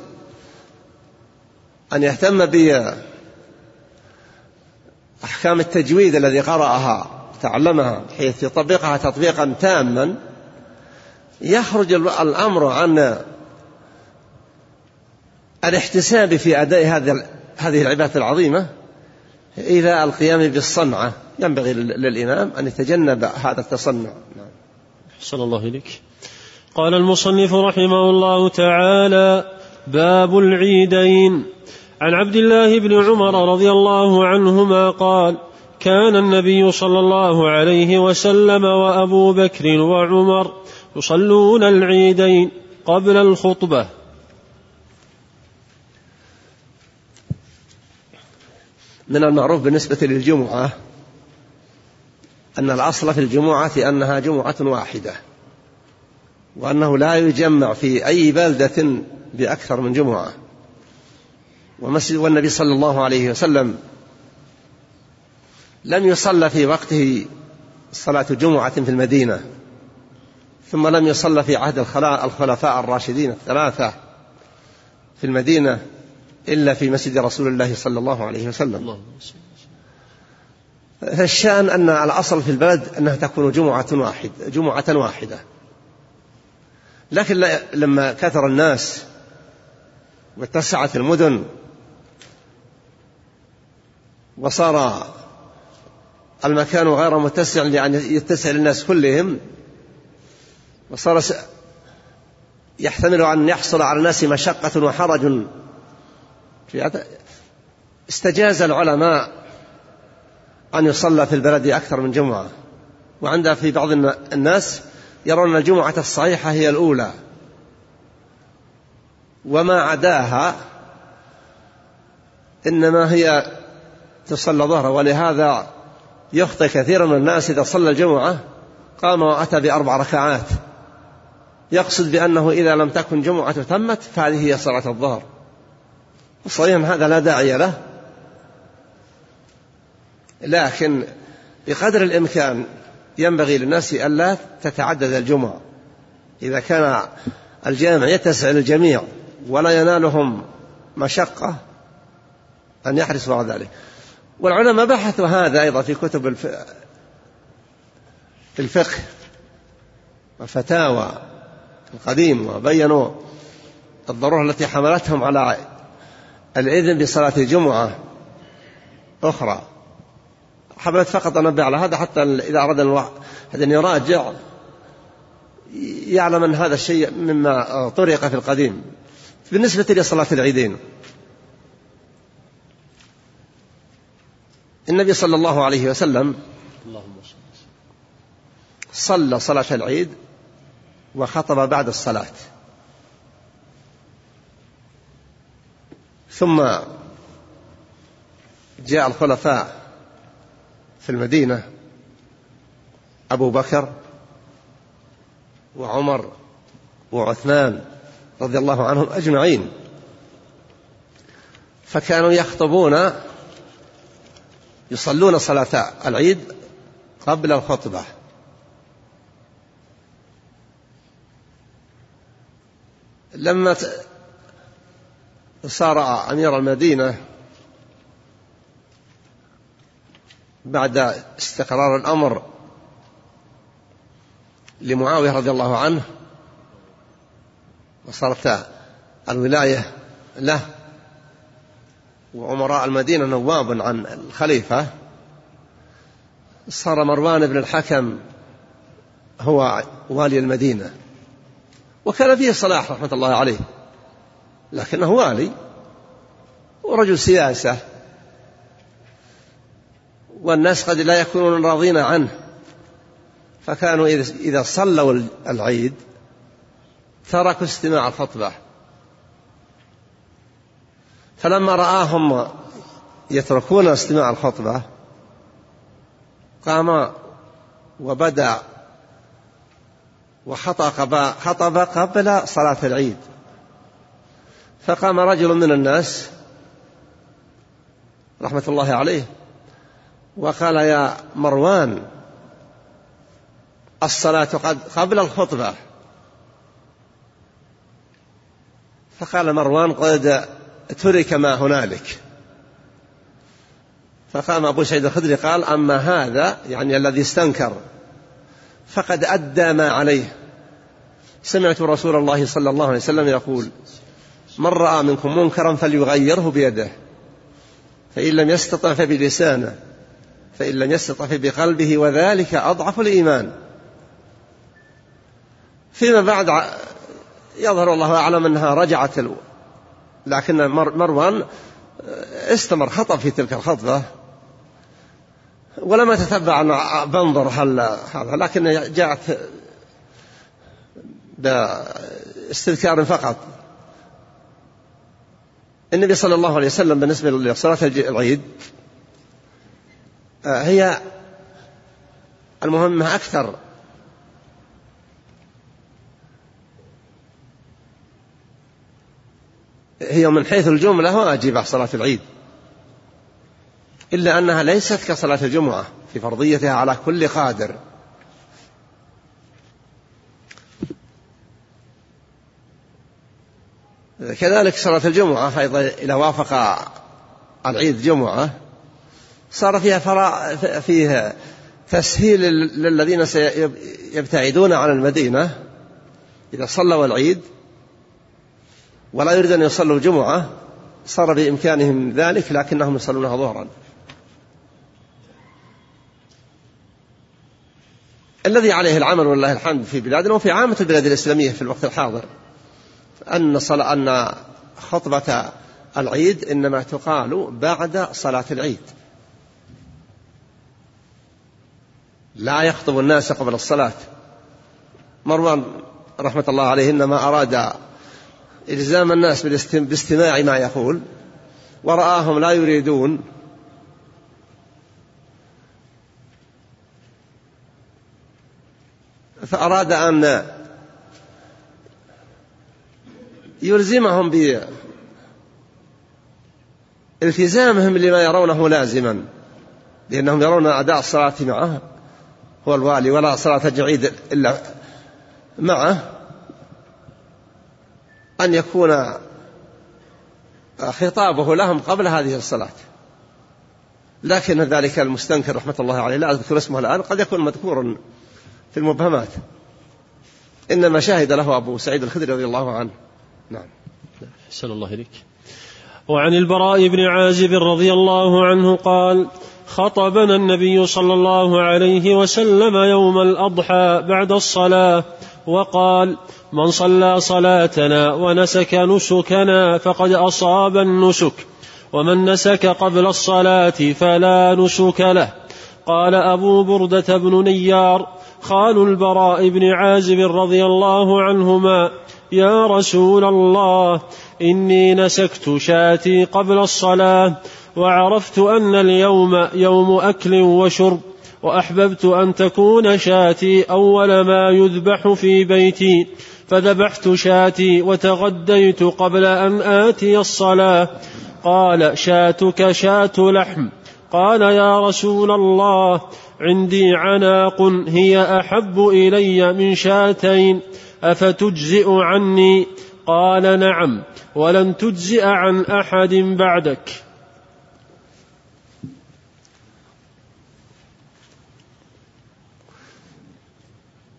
أن يهتم أحكام التجويد الذي قرأها تعلمها حيث يطبقها تطبيقا تاما يخرج الأمر عن الاحتساب في أداء هذه العبادة العظيمة إذا القيام بالصنعة. ينبغي للإمام أن يتجنب هذا التصنع. نعم. أحسن الله إليك. قال المصنف رحمه الله تعالى باب العيدين. عن عبد الله بن عمر رضي الله عنهما قال كان النبي صلى الله عليه وسلم وأبو بكر وعمر يصلون العيدين قبل الخطبة. من المعروف بالنسبة للجمعة أن الأصل في الجمعة أنها جمعة واحدة وأنه لا يجمع في أي بلدة بأكثر من جمعة. ومسجد والنبي صلى الله عليه وسلم لم يصلى في وقته صلاة جمعة في المدينة. ثم لم يصلى في عهد الخلفاء الراشدين الثلاثة في المدينة إلا في مسجد رسول الله صلى الله عليه وسلم. فالشأن أن الأصل في البلد أنها تكون جمعة واحدة جمعة واحدة. لكن لما كثر الناس واتسعت المدن وصار المكان غير متسع لأن يتسع للناس كلهم وصار يحتمل أن يحصل على الناس مشقة وحرج. استجاز العلماء أن يصلى في البلد أكثر من جمعة. وعند في بعض الناس يرون الجمعة الصحيحة هي الأولى. وما عداها إنما هي تصلى ظهرا ولهذا يخطئ كثير من الناس إذا صلى الجمعة قام وأتى بأربع ركعات. يقصد بأنه إذا لم تكن جمعة تمت فهذه هي صلاة الظهر. صحيح هذا لا داعي له. لكن بقدر الإمكان ينبغي للناس ألا تتعدد الجمعة. إذا كان الجامع يتسع للجميع ولا ينالهم مشقة أن يحرصوا على ذلك. والعلماء بحثوا هذا أيضا في كتب الفقه والفتاوى القديم وبينوا الضرورة التي حملتهم على الإذن بصلاة الجمعة أخرى. حبيت فقط أنبه على هذا حتى إذا أراد الواحد أن يراجع يعلم أن هذا الشيء مما طرق في القديم. بالنسبة لصلاة العيدين. النبي صلى الله عليه وسلم. صلى صلاة العيد وخطب بعد الصلاة. ثم جاء الخلفاء في المدينة أبو بكر وعمر وعثمان رضي الله عنهم أجمعين. فكانوا يخطبون يصلون صلاة العيد قبل الخطبة. لما صار أمير المدينة بعد استقرار الأمر لمعاوية رضي الله عنه وصارت الولاية له وأمراء المدينة نواب عن الخليفة صار مروان بن الحكم هو والي المدينة. وكان فيه صلاح رحمة الله عليه. لكنه والي ورجل سياسة. والناس قد لا يكونون راضين عنه. فكانوا إذا صلوا العيد تركوا استماع الخطبة. فلما رآهم يتركون استماع الخطبة قام وبدأ وخطب خطب قبل صلاة العيد. فقام رجل من الناس رحمة الله عليه وقال يا مروان الصلاة قد قبل الخطبة. فقال مروان قد ترك ما هنالك. فقام أبو سعيد الخدري قال أما هذا يعني الذي استنكر. فقد أدى ما عليه. سمعت رسول الله صلى الله عليه وسلم يقول من رأى منكم منكرا فليغيره بيده فإن لم يستطع فبلسانه فإن لم يستطع فبقلبه وذلك أضعف الإيمان. فيما بعد يظهر الله أعلم أنها رجعت لكن مروان استمر خطأ في تلك الخطبة. ولم أتتبع أن بنظر هل هذا لكن جاءت باستذكار فقط. النبي صلى الله عليه وسلم بالنسبة لصلاة العيد آه، هي المهمة أكثر. هي من حيث الجملة واجبة صلاة العيد. إلا أنها ليست كصلاة الجمعة في فرضيتها على كل قادر. كذلك صلاة الجمعة أيضا إذا وافق العيد جمعة صار فيها فرا فيه تسهيل للذين سيبتعدون عن المدينة إذا صلوا العيد. ولا يريد أن يصلوا الجمعة صار بإمكانهم ذلك لكنهم يصلونها ظهرا. الذي عليه العمل والله الحمد في بلادنا وفي عامة البلاد الإسلامية في الوقت الحاضر. أن صلاة أن خطبة العيد إنما تقال بعد صلاة العيد. لا يخطب الناس قبل الصلاة. مروان رحمة الله عليه إنما أراد إلزام الناس باستماع ما يقول. ورآهم لا يريدون. فأراد أن يلزمهم بالتزامهم لما يرونه لازما لأنهم يرون أداء الصلاة معه هو الوالي ولا صلاة الجعيد إلا معه. أن يكون خطابه لهم قبل هذه الصلاة. لكن ذلك المستنكر رحمة الله عليه لا أذكر اسمه الآن قد يكون مذكورا. في المبهمات. إنما شهد له أبو سعيد الخدري رضي الله عنه. نعم. أحسن الله إليك. وعن البراء بن عازب رضي الله عنه قال خطبنا النبي صلى الله عليه وسلم يوم الأضحى بعد الصلاة وقال من صلى صلاتنا ونسك نسكنا فقد أصاب النسك ومن نسك قبل الصلاة فلا نسك له. قال أبو بردة بن نيار خال البراء بن عازب رضي الله عنهما يا رسول الله إني نسكت شاتي قبل الصلاة وعرفت أن اليوم يوم أكل وشرب وأحببت أن تكون شاتي أول ما يذبح في بيتي فذبحت شاتي وتغديت قبل أن آتي الصلاة. قال شاتك شات لحم. قال يا رسول الله عندي عناق هي أحب إلي من شاتين أفتجزئ عني؟ قال نعم ولن تجزئ عن أحد بعدك.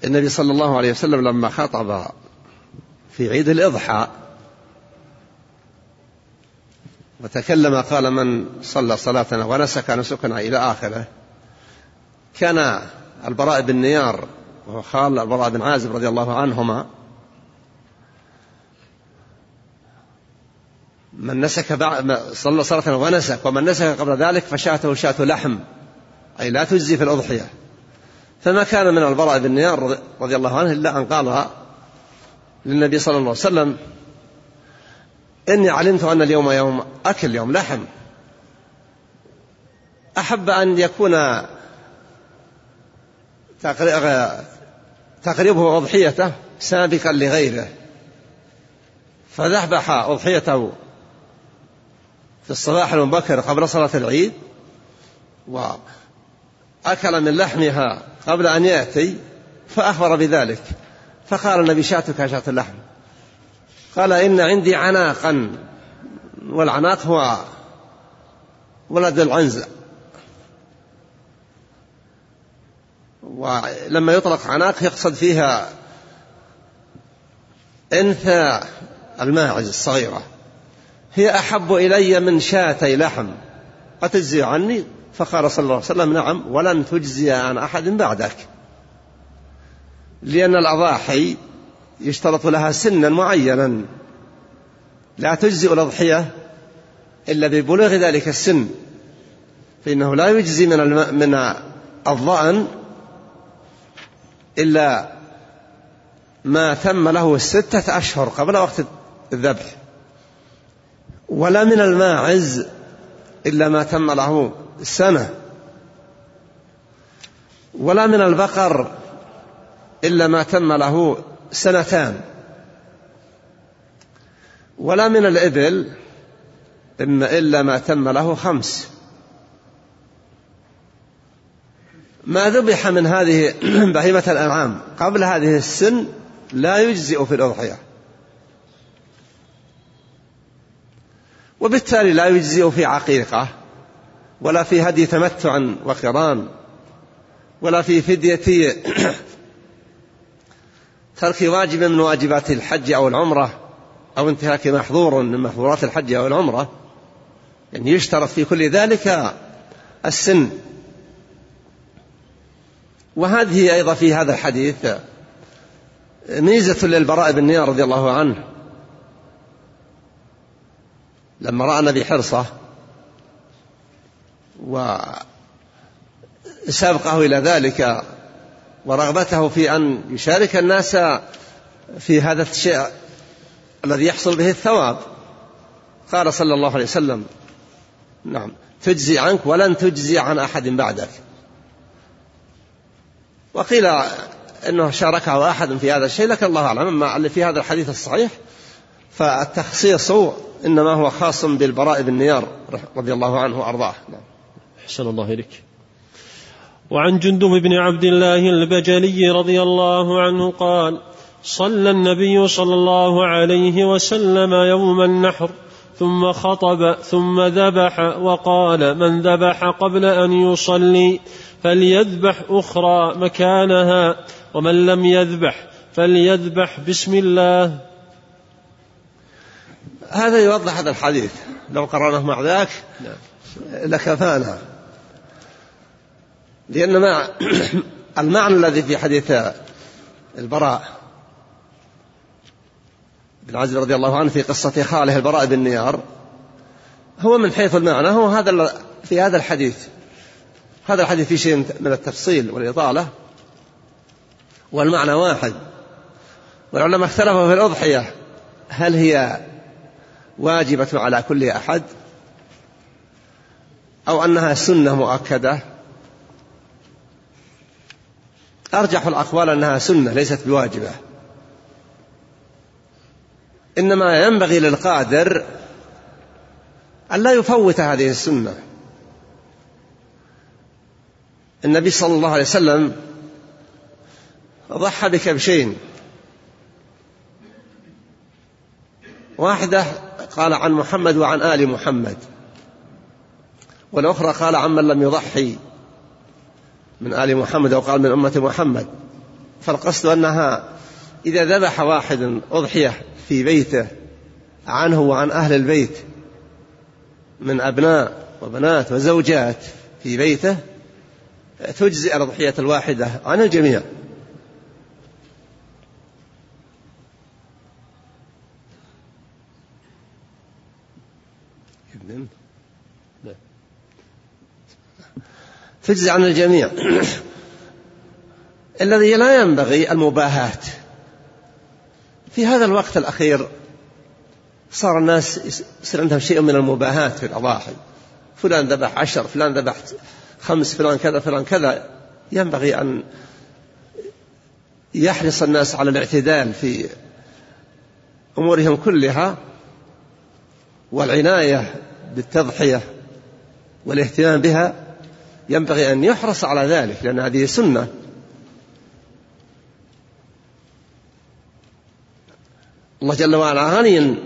النبي صلى الله عليه وسلم لما خطب في عيد الإضحى وتكلم قال من صلى صلاتنا ونسك نسكنا إلى آخره كان البراء بن نيار وهو خال البراء بن عازب رضي الله عنهما من نسك بعد صلى صلاة ونسك ومن نسك قبل ذلك فشاته شاة لحم أي لا تجزي في الأضحية. فما كان من البراء بن نيار رضي الله عنه إلا أن قال للنبي صلى الله عليه وسلم إني علمت أن اليوم يوم أكل يوم لحم. أحب أن يكون تقريبه أضحيته سابقا لغيره فذبح أضحيته في الصباح المبكر قبل صلاة العيد وأكل من لحمها قبل أن يأتي فأخبر بذلك فقال النبي شاتك شاة اللحم قال إن عندي عناقا والعناق هو ولد العنزة. ولما يطلق عناق يقصد فيها أنثى الماعز الصغيرة. هي أحب إلي من شاتي لحم. أتجزي عني؟ فقال صلى الله عليه وسلم نعم ولن تجزي عن أحد بعدك. لأن الأضاحي يشترط لها سنا معينا. لا تجزئ الأضحية إلا ببلوغ ذلك السن. فإنه لا يجزي من من الظأن إلا ما تم له ستة أشهر قبل وقت الذبح. ولا من الماعز إلا ما تم له سنة. ولا من البقر إلا ما تم له سنتان. ولا من الإبل إلا ما تم له خمس. ما ذبح من هذه بهيمة الأنعام قبل هذه السن لا يجزئ في الأضحية. وبالتالي لا يجزئ في عقيقة ولا في هدي تمتع وقران ولا في فدية ترك واجب من واجبات الحج أو العمرة أو انتهاك محظور من محظورات الحج أو العمرة. يعني يشترط في كل ذلك السن. وهذه أيضا في هذا الحديث ميزة للبراء بن نيار رضي الله عنه. لما رأى النبي حرصه وسابقه إلى ذلك ورغبته في أن يشارك الناس في هذا الشيء الذي يحصل به الثواب قال صلى الله عليه وسلم نعم تجزي عنك ولن تجزي عن أحد بعدك. وقيل إنه شاركه أحد في هذا الشيء لكن الله أعلم. أما في هذا الحديث الصحيح فالتخصيص إنما هو خاص بالبراء بن نيار رضي الله عنه وأرضاه. نعم. أحسن الله إليك. وعن جندب بن عبد الله البجلي رضي الله عنه قال صلى النبي صلى الله عليه وسلم يوم النحر ثم خطب ثم ذبح وقال من ذبح قبل أن يصلي فليذبح أخرى مكانها ومن لم يذبح فليذبح بسم الله. هذا يوضح هذا الحديث. لو قرأناه مع ذاك لكفانا. لأن مع المعنى الذي في حديث البراء بن عزيز رضي الله عنه في قصة خاله البراء بن نيار هو من حيث المعنى هو هذا في هذا الحديث. هذا الحديث فيه شيء من التفصيل والإطالة والمعنى واحد. والعلماء اختلفوا في الأضحية هل هي واجبة على كل أحد أو أنها سنة مؤكدة؟ أرجح الأقوال أنها سنة ليست بواجبة. إنما ينبغي للقادر أن لا يفوت هذه السنة. النبي صلى الله عليه وسلم ضحى بكبشين. واحدة قال عن محمد وعن آل محمد والأخرى قال عن من لم يضحي من آل محمد أو قال من أمة محمد. فالقصد أنها إذا ذبح واحد أضحية في بيته عنه وعن أهل البيت من أبناء وبنات وزوجات في بيته تجزئ الأضحية الواحدة عن الجميع. تجزي عن الجميع. الذي لا ينبغي المباهاة. في هذا الوقت الأخير صار الناس يصير عندهم شيء من المباهاة في الأضاحي. فلان ذبح عشر فلان ذبح خمس فلان كذا فلان كذا. ينبغي أن يحرص الناس على الاعتدال في أمورهم كلها والعناية بالتضحية والاهتمام بها. ينبغي أن يحرص على ذلك لأن هذه سنة. الله جل وعلا غني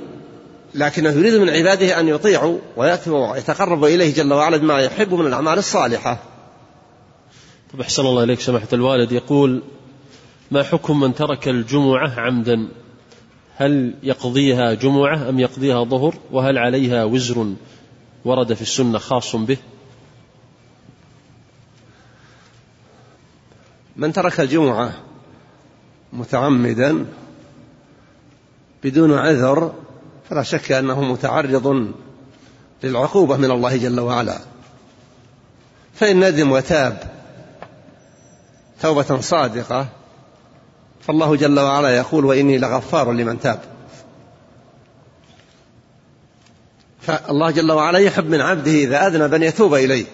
لكنه يريد من عباده أن يطيعوا ويأتوا ويتقربوا إليه جل وعلا بما يحب من الأعمال الصالحة. طب أحسن الله إليك سماحة الوالد يقول ما حكم من ترك الجمعة عمدا؟ هل يقضيها جمعة أم يقضيها ظهر؟ وهل عليها وزر ورد في السنة خاص به؟ من ترك الجمعة متعمدا بدون عذر فلا شك أنه متعرض للعقوبة من الله جل وعلا. فإن ندم وتاب توبة صادقة فالله جل وعلا يقول وإني لغفار لمن تاب. فالله جل وعلا يحب من عبده إذا أذنب أن يتوب إليه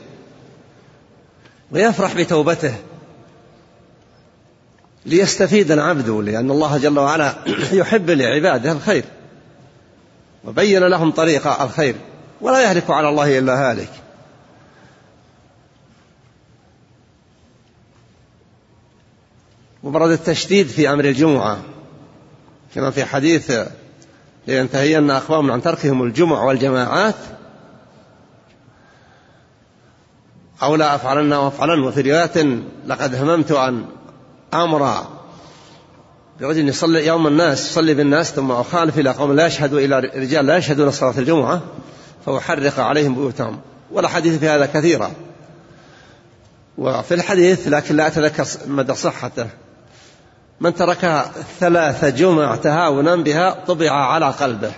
ويفرح بتوبته ليستفيد العبد لأن الله جل وعلا يحب لعباده الخير. وبين لهم طريق الخير. ولا يهلك على الله إلا هالك. وبرد التشديد في أمر الجمعة. كما في حديث لينتهين أقوام عن تركهم الجمع والجماعات. أو لا أفعلن وأفعلن. وفي رواية لقد هممت أن أمر برجل يصلي يوم الناس يصلي بالناس ثم أخالف إلى قوم لا يشهدوا إلى رجال لا يشهدون صلاة الجمعة فأحرق عليهم بيوتهم. ولا حديث في هذا كثيرا وفي الحديث لكن لا أتذكر مدى صحته. من ترك ثلاث جمع تهاونا بها طبع على قلبه.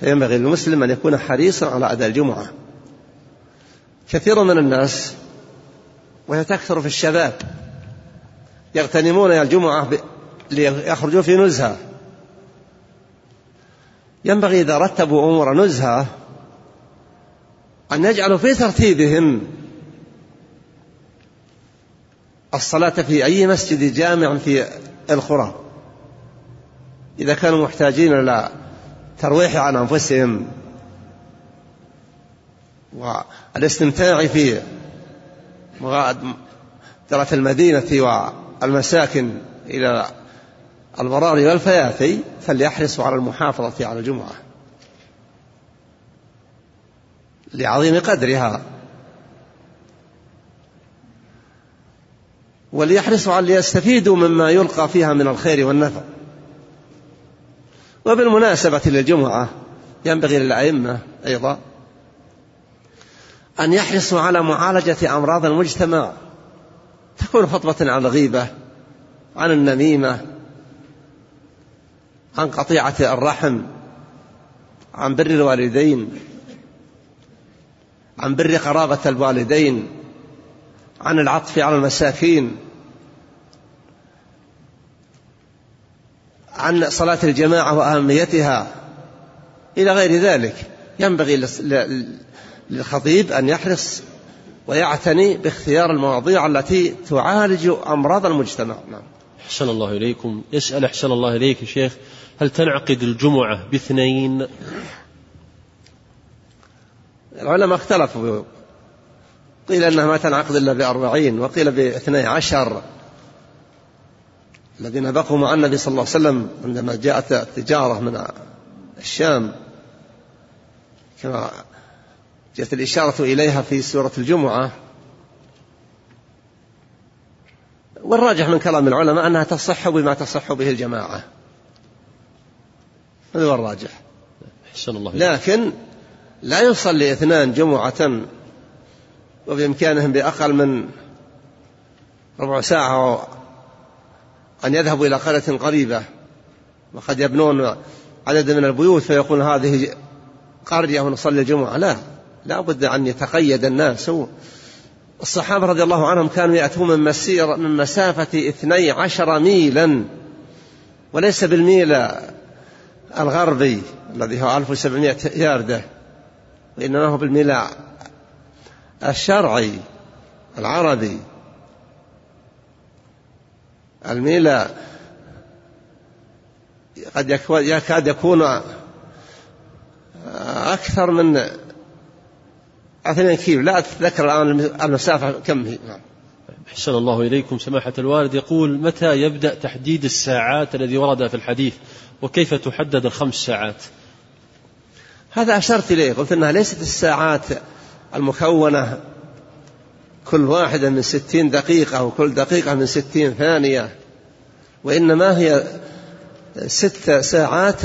فينبغي للمسلم أن يكون حريصا على أداء الجمعة. كثير من الناس وهي تكثر في الشباب يغتنمون الجمعة ليخرجوا في نزهة. ينبغي إذا رتبوا أمور نزهة أن يجعلوا في ترتيبهم الصلاة في أي مسجد جامع في القرى. إذا كانوا محتاجين إلى ترويح عن أنفسهم والاستمتاع في مغادرة المدينة والمساكن إلى البراري والفيافي فليحرصوا على المحافظة على الجمعة لعظيم قدرها وليحرصوا على ليستفيدوا مما يلقى فيها من الخير والنفع. وبالمناسبة للجمعة ينبغي للأئمة أيضا أن يحرصوا على معالجة أمراض المجتمع تكون خطبة عن الغيبة عن النميمة عن قطيعة الرحم عن بر الوالدين عن بر قرابة الوالدين عن العطف على المساكين عن صلاة الجماعة وأهميتها. إلى غير ذلك ينبغي للخطيب أن يحرص ويعتني باختيار المواضيع التي تعالج أمراض المجتمع. نعم. أحسن الله إليكم. يسأل أحسن الله إليك يا شيخ هل تنعقد الجمعة باثنين؟ العلماء اختلفوا. قيل أنها ما تنعقد إلا بأربعين وقيل باثني عشر. الذين بقوا مع النبي صلى الله عليه وسلم عندما جاءت التجارة من الشام كما جاءت الإشارة إليها في سورة الجمعة. والراجح من كلام العلماء أنها تصح بما تصح به الجماعة. هذا هو الراجح. أحسن الله لكن لا يصلي اثنان جمعة وبإمكانهم بأقل من ربع ساعة أن يذهبوا إلى قرية قريبة. وقد يبنون عدد من البيوت فيقول هذه قرية ونصلي الجمعة. لا. لا بد أن يتقيد الناس. الصحابة رضي الله عنهم كانوا يأتون من مسير من مسافة اثني عشر ميلا وليس بالميل الغربي الذي هو 1700 ياردة وإنما هو بالميل الشرعي العربي. الميل قد يكاد يكون أكثر من اثنين كيلو. لا أتذكر الآن المسافة كم هي. نعم. أحسن الله إليكم. سماحة الوالد يقول متى يبدأ تحديد الساعات الذي ورد في الحديث؟ وكيف تحدد الخمس ساعات؟ هذا أشرت إليه. قلت أنها ليست الساعات المكونة كل واحدة من ستين دقيقة وكل دقيقة من ستين ثانية وإنما هي ست ساعات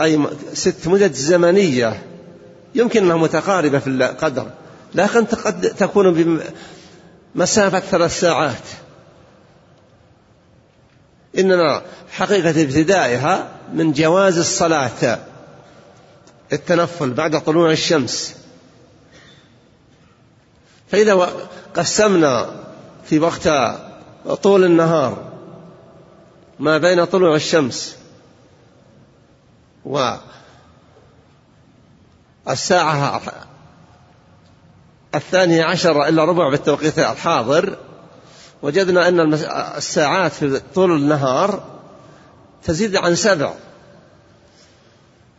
أي ست مدد زمنية. يمكن أنها متقاربة في القدر لكن قد تكون بمسافة ثلاث ساعات إنما حقيقة ابتدائها من جواز الصلاة التنفل بعد طلوع الشمس. فإذا قسمنا في وقت طول النهار ما بين طلوع الشمس والساعة الثانية عشر إلا ربع بالتوقيت الحاضر. وجدنا أن الساعات في طول النهار تزيد عن سبع.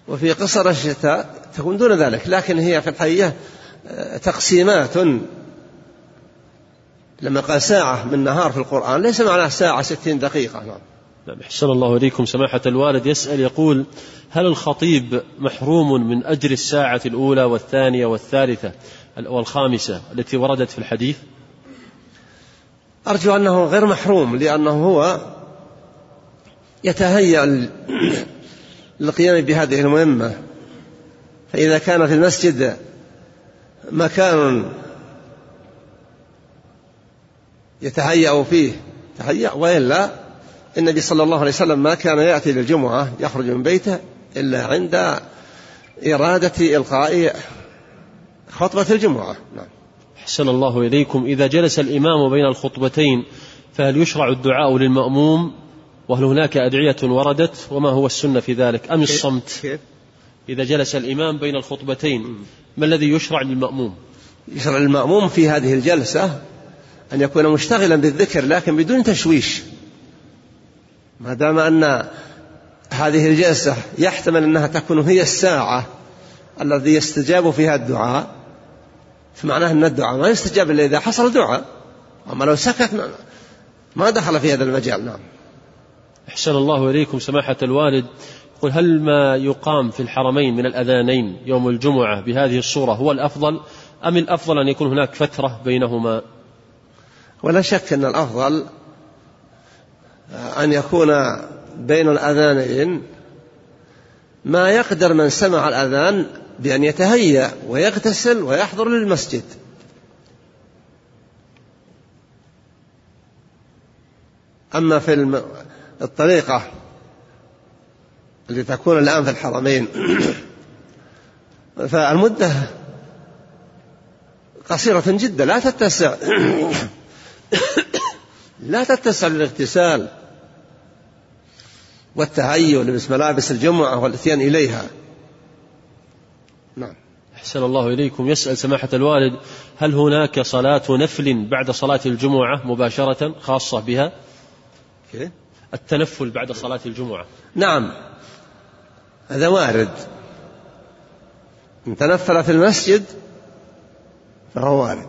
وفي قصر الشتاء تكون دون ذلك لكن هي في الحقيقة آه، تقسيمات. لما قال ساعة من نهار في القرآن ليس معناه ساعة ستين دقيقة. نعم. نعم. أحسن الله إليكم. سماحة الوالد يسأل يقول هل الخطيب محروم من أجر الساعة الأولى والثانية والثالثة والخامسة التي وردت في الحديث؟ أرجو أنه غير محروم لأنه هو يتهيأ للقيام بهذه المهمة. فإذا كان في المسجد مكان يتهيأ فيه تهيأ وإلا النبي صلى الله عليه وسلم ما كان يأتي للجمعة يخرج من بيته إلا عند إرادة إلقاء خطبة الجمعة. نعم. أحسن الله إليكم. إذا جلس الإمام بين الخطبتين فهل يشرع الدعاء للمأموم؟ وهل هناك أدعية وردت؟ وما هو السنة في ذلك؟ أم الصمت؟ كيف؟ إذا جلس الإمام بين الخطبتين ما الذي يشرع للمأموم؟ يشرع للمأموم في هذه الجلسة أن يكون مشتغلا بالذكر لكن بدون تشويش. ما دام أن هذه الجلسة يحتمل أنها تكون هي الساعة الذي يستجاب فيها الدعاء فمعناه أن الدعاء ما يستجاب إلا إذا حصل دعاء. أما لو سكت ما دخل في هذا المجال نعم. أحسن الله إليكم سماحة الوالد. يقول هل ما يقام في الحرمين من الأذانين يوم الجمعة بهذه الصورة هو الأفضل؟ أم الأفضل أن يكون هناك فترة بينهما؟ ولا شك أن الأفضل أن يكون بين الأذانين ما يقدر من سمع الأذان بأن يتهيأ ويغتسل ويحضر للمسجد. أما في الطريقة التي تكون الآن في الحرمين فالمدة قصيرة جدا لا تتسع. لا تتسع للاغتسال والتهيؤ لبس ملابس الجمعة والإتيان إليها. نعم. أحسن الله إليكم. يسأل سماحة الوالد هل هناك صلاة نفل بعد صلاة الجمعة مباشرة خاصة بها؟ التنفل بعد صلاة الجمعة. نعم. هذا وارد. من تنفل في المسجد فهو وارد.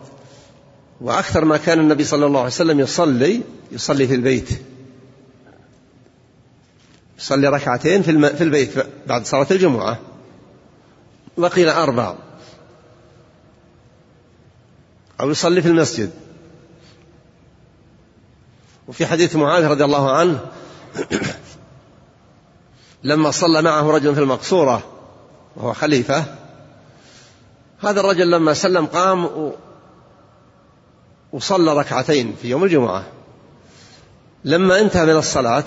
وأكثر ما كان النبي صلى الله عليه وسلم يصلي يصلي في البيت. يصلي ركعتين في, في البيت بعد صلاة الجمعة. وقيل أربع. أو يصلي في المسجد. وفي حديث معاذ رضي الله عنه لما صلى معه رجل في المقصورة وهو خليفة هذا الرجل لما سلم قام وصلى ركعتين في يوم الجمعة. لما انتهى من الصلاة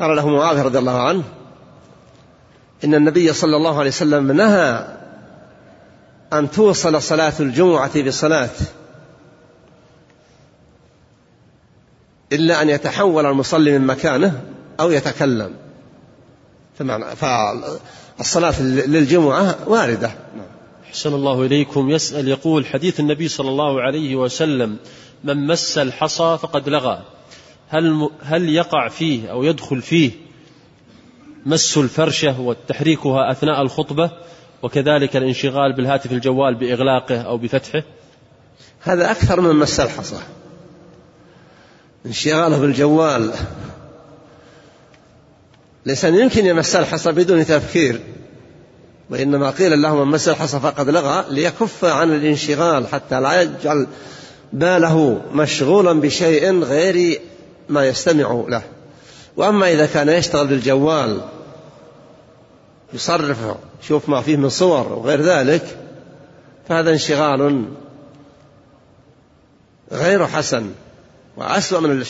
قال له معاذ رضي الله عنه إن النبي صلى الله عليه وسلم نهى أن توصل صلاة الجمعة بصلاة إلا أن يتحول المصلي من مكانه أو يتكلم. فالصلاة للجمعة واردة. أحسن الله إليكم. يسأل يقول حديث النبي صلى الله عليه وسلم من مس الحصى فقد لغى. هل هل يقع فيه أو يدخل فيه مس الفرشة وتحريكها أثناء الخطبة وكذلك الانشغال بالهاتف الجوال بإغلاقه أو بفتحه؟ هذا أكثر من مس الحصى. انشغاله بالجوال. الإنسان يمكن يمس الحصى بدون تفكير. وإنما قيل له من مس الحصى فقد لغى ليكف عن الانشغال حتى لا يجعل باله مشغولا بشيء غير ما يستمع له. وأما إذا كان يشتغل بالجوال يصرف شوف ما فيه من صور وغير ذلك فهذا انشغال غير حسن وأسوأ من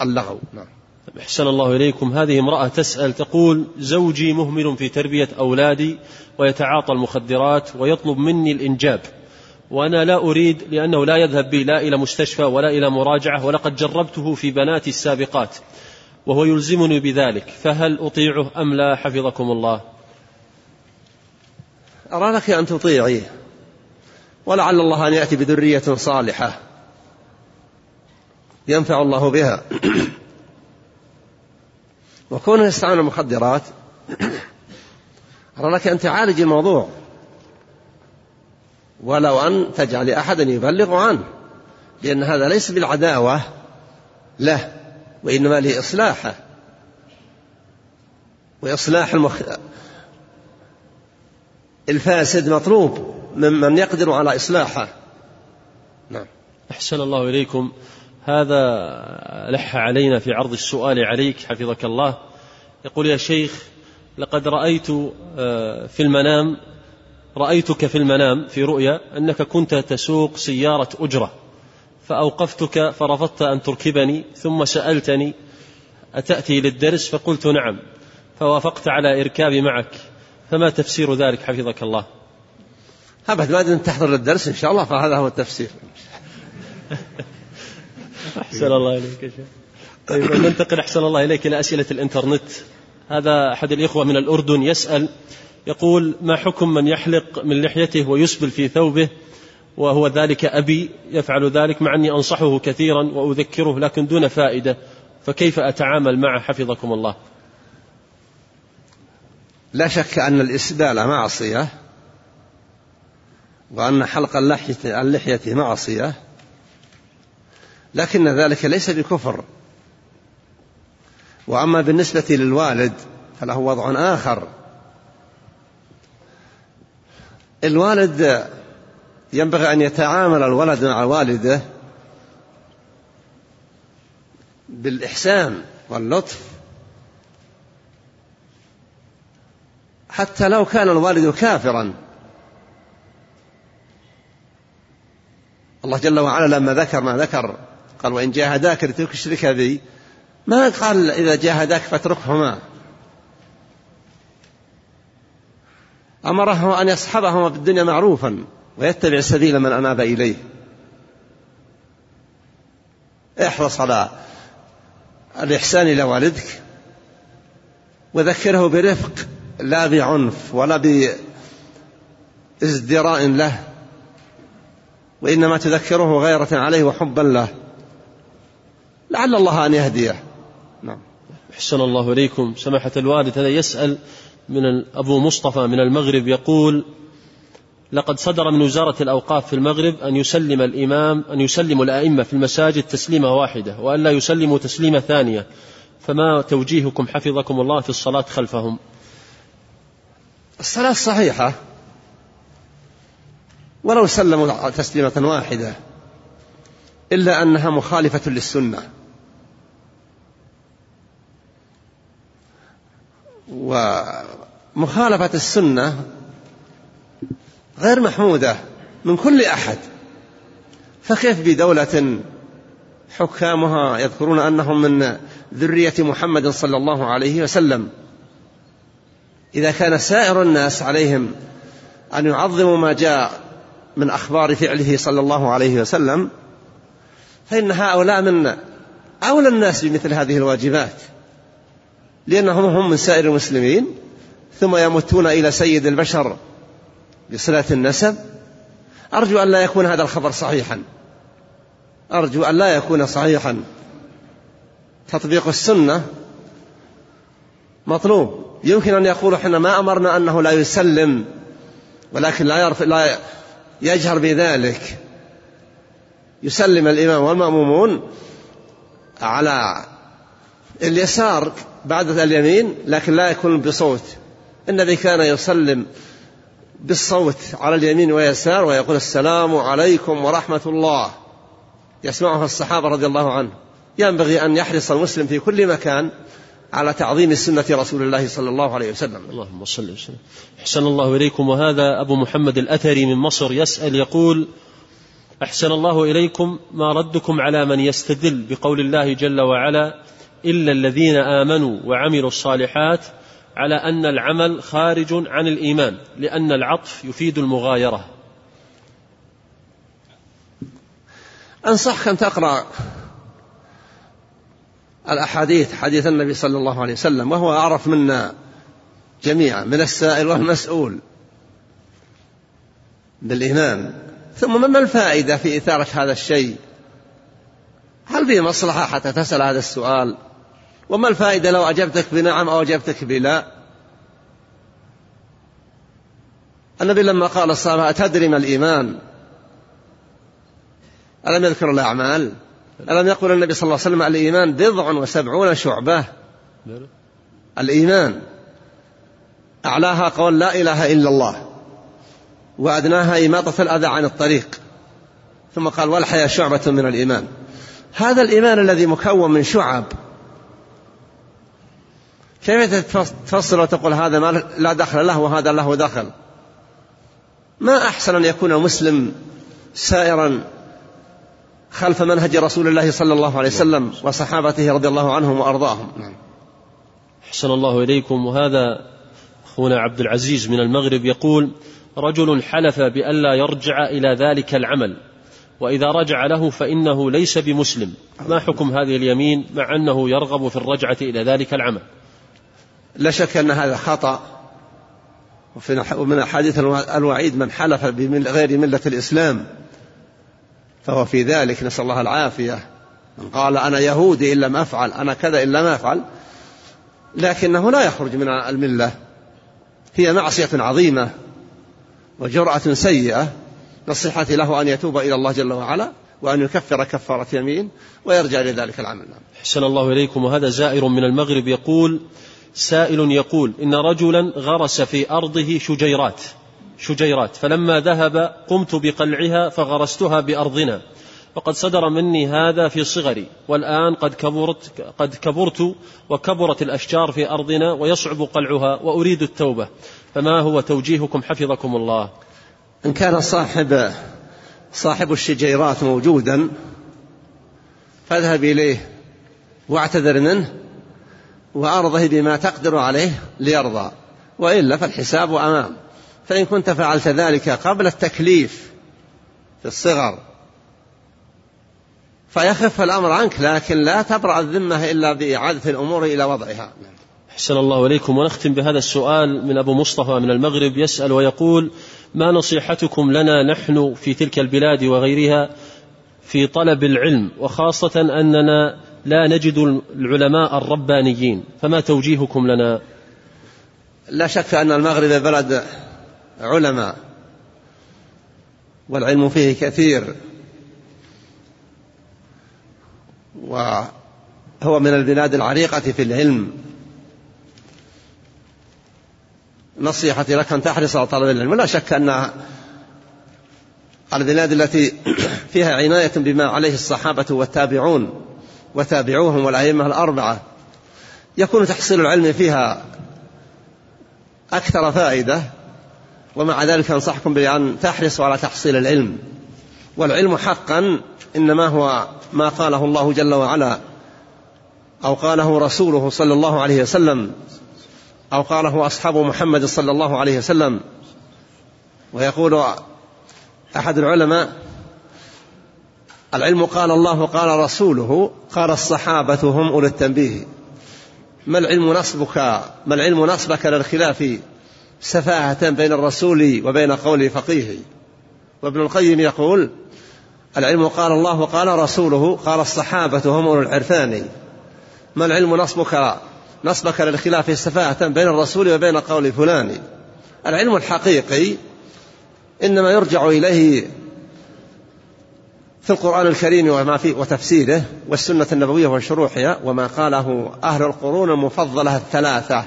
اللغو. نعم. أحسن الله إليكم. هذه امرأة تسأل تقول زوجي مهمل في تربية أولادي ويتعاطى المخدرات ويطلب مني الإنجاب وأنا لا أريد لأنه لا يذهب بي لا إلى مستشفى ولا إلى مراجعة ولقد جربته في بناتي السابقات وهو يلزمني بذلك فهل أطيعه أم لا؟ حفظكم الله. أرى لك أن تطيعيه ولعل الله أن يأتي بذرية صالحة ينفع الله بها. وكونه يستعمل المخدرات أرى لك أن تعالج الموضوع. ولو أن تجعل أحدا يبلغ عنه لأن هذا ليس بالعداوة له وإنما لإصلاحه. وإصلاح المخ... الفاسد مطلوب ممن يقدر على إصلاحه. نعم. أحسن الله إليكم. هذا لح علينا في عرض السؤال عليك حفظك الله. يقول يا شيخ لقد رأيت آه، في المنام رأيتك في المنام في رؤيا أنك كنت تسوق سيارة أجرة فأوقفتك فرفضت أن تركبني ثم سألتني أتأتي للدرس؟ فقلت نعم فوافقت على إركابي معك. فما تفسير ذلك؟ حفظك الله. أبد ما أن تحضر للدرس إن شاء الله فهذا هو التفسير. أحسن الله إليك يا شيخ. طيب ننتقل أحسن الله إليك إلى أسئلة الإنترنت. هذا أحد الإخوة من الأردن يسأل يقول ما حكم من يحلق من لحيته ويسبل في ثوبه وهو ذلك أبي يفعل ذلك مع أني أنصحه كثيرا وأذكره لكن دون فائدة فكيف أتعامل معه؟ حفظكم الله. لا شك أن الإسبال معصية وأن حلق اللحية, معصية لكن ذلك ليس بكفر. وأما بالنسبة للوالد فله وضع آخر. الوالد ينبغي أن يتعامل الولد مع والده بالإحسان واللطف. حتى لو كان الوالد كافرا. الله جل وعلا لما ذكر ما ذكر قال وإن جاهداك لتشرك بي ما قال إذا جاهداك فاتركهما. أمره أن يصحبهما في الدنيا معروفا ويتبع سبيل من أناب إليه. احرص على الإحسان إلى والدك وذكره برفق لا بعنف ولا بازدراء له وإنما تذكره غيرة عليه وحبا له. لعل الله أن يهديه. نعم. أحسن الله إليكم. سماحة الوالد هذا يسأل من أبو مصطفى من المغرب يقول لقد صدر من وزارة الأوقاف في المغرب أن يسلم الإمام أن يسلم الأئمة في المساجد تسليمة واحدة وأن لا يسلموا تسليمة ثانية. فما توجيهكم حفظكم الله في الصلاة خلفهم؟ الصلاة صحيحة. ولو سلموا تسليمة واحدة إلا أنها مخالفة للسنة. ومخالفة السنة غير محمودة من كل أحد. فكيف بدولة حكامها يذكرون أنهم من ذرية محمد صلى الله عليه وسلم؟ إذا كان سائر الناس عليهم أن يعظموا ما جاء من أخبار فعله صلى الله عليه وسلم فإن هؤلاء من أولى الناس بمثل هذه الواجبات. لأنهم هم من سائر المسلمين ثم يمتون إلى سيد البشر بصلة النسب. أرجو أن لا يكون هذا الخبر صحيحا. أرجو أن لا يكون صحيحا. تطبيق السنة مطلوب. يمكن أن يقولوا إحنا ما أمرنا أنه لا يسلم ولكن لا يرف لا يجهر بذلك. يسلم الإمام والمأمومون على اليسار. بعد اليمين لكن لا يكون بصوت. النبي كان يسلم بالصوت على اليمين واليسار ويقول السلام عليكم ورحمة الله. يسمعها الصحابة رضي الله عنه. ينبغي أن يحرص المسلم في كل مكان على تعظيم سنة رسول الله صلى الله عليه وسلم. اللهم صل وسلم. أحسن الله إليكم. وهذا أبو محمد الأثري من مصر يسأل يقول أحسن الله إليكم. ما ردكم على من يستدل بقول الله جل وعلا إلا الذين آمنوا وعملوا الصالحات على أن العمل خارج عن الإيمان لأن العطف يفيد المغايرة. أنصحك أن تقرأ الأحاديث حديث النبي صلى الله عليه وسلم وهو أعرف منا جميعا من السائل والمسؤول بالإيمان. ثم ما الفائدة في إثارة هذا الشيء؟ هل فيه مصلحة حتى تسأل هذا السؤال؟ وما الفائدة لو أجبتك بنعم أو أجبتك بلا؟ النبي لما قال الصحابة أتدري ما الإيمان؟ ألم يذكر الأعمال؟ ألم يقول النبي صلى الله عليه وسلم الإيمان بضع وسبعون شعبة؟ الإيمان. أعلاها قول لا إله إلا الله. وأدناها إماطة الأذى عن الطريق. ثم قال والحياة شعبة من الإيمان. هذا الإيمان الذي مكون من شعب. كيف تفصل وتقول هذا ما لا دخل له وهذا له دخل؟ ما أحسن أن يكون مسلم سائرا خلف منهج رسول الله صلى الله عليه وسلم وصحابته رضي الله عنهم وأرضاهم. نعم. أحسن الله إليكم. وهذا أخونا عبد العزيز من المغرب يقول رجل حلف بألا يرجع إلى ذلك العمل وإذا رجع له فإنه ليس بمسلم. ما حكم هذه اليمين مع أنه يرغب في الرجعة إلى ذلك العمل؟ لا شك أن هذا خطأ. ومن أحاديث الوعيد من حلف بغير ملة الإسلام فهو في ذلك. نسأل الله العافية. من قال أنا يهودي إن لم أفعل أنا كذا إن لم أفعل لكنه لا يخرج من الملة. هي معصية عظيمة وجرأة سيئة. نصيحتي له أن يتوب إلى الله جل وعلا وأن يكفر كفارة يمين ويرجع لذلك العمل. أحسن الله إليكم. وهذا زائر من المغرب يقول سائل يقول إن رجلا غرس في أرضه شجيرات شجيرات فلما ذهب قمت بقلعها فغرستها بأرضنا وقد صدر مني هذا في صغري والآن قد كبرت قد كبرت وكبرت الأشجار في أرضنا ويصعب قلعها وأريد التوبة فما هو توجيهكم حفظكم الله؟ إن كان صاحب صاحب الشجيرات موجودا فاذهب إليه واعتذر منه وأرضه بما تقدر عليه ليرضى. وإلا فالحساب أمام. فإن كنت فعلت ذلك قبل التكليف في الصغر فيخف الأمر عنك لكن لا تبرأ الذمة إلا بإعادة الأمور إلى وضعها. أحسن الله إليكم. ونختم بهذا السؤال من أبو مصطفى من المغرب يسأل ويقول ما نصيحتكم لنا نحن في تلك البلاد وغيرها في طلب العلم؟ وخاصة أننا لا نجد العلماء الربانيين فما توجيهكم لنا؟ لا شك أن المغرب بلد علماء والعلم فيه كثير وهو من البلاد العريقة في العلم. نصيحتي لك أن تحرص على طلب العلم ولا شك أن البلاد التي فيها عناية بما عليه الصحابة والتابعون وتابعوهم والأئمة الأربعة. يكون تحصيل العلم فيها أكثر فائدة ومع ذلك أنصحكم بأن تحرصوا على تحصيل العلم. والعلم حقا إنما هو ما قاله الله جل وعلا أو قاله رسوله صلى الله عليه وسلم أو قاله أصحاب محمد صلى الله عليه وسلم. ويقول أحد العلماء العلم قال الله قال رسوله قال الصحابة هم أولو التنبيه. ما العلم نصبك؟ ما العلم نصبك للخلاف سفاهة بين الرسول وبين قول فقيه؟ وابن القيم يقول العلم قال الله وقال رسوله قال الصحابة هم أولو العرفان. ما العلم نصبك؟ نصبك للخلاف سفاهة بين الرسول وبين قول فلان. العلم الحقيقي إنما يرجع إليه في القرآن الكريم وما فيه وتفسيره والسنة النبوية وشروحها وما قاله أهل القرون المفضلة الثلاثة.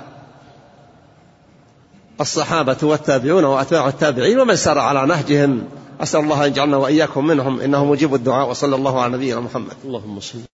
الصحابة والتابعون وأتباع التابعين ومن سار على نهجهم. أسأل الله أن يجعلنا وإياكم منهم. إنه مجيب الدعاء وصلى الله على نبينا محمد. اللهم صل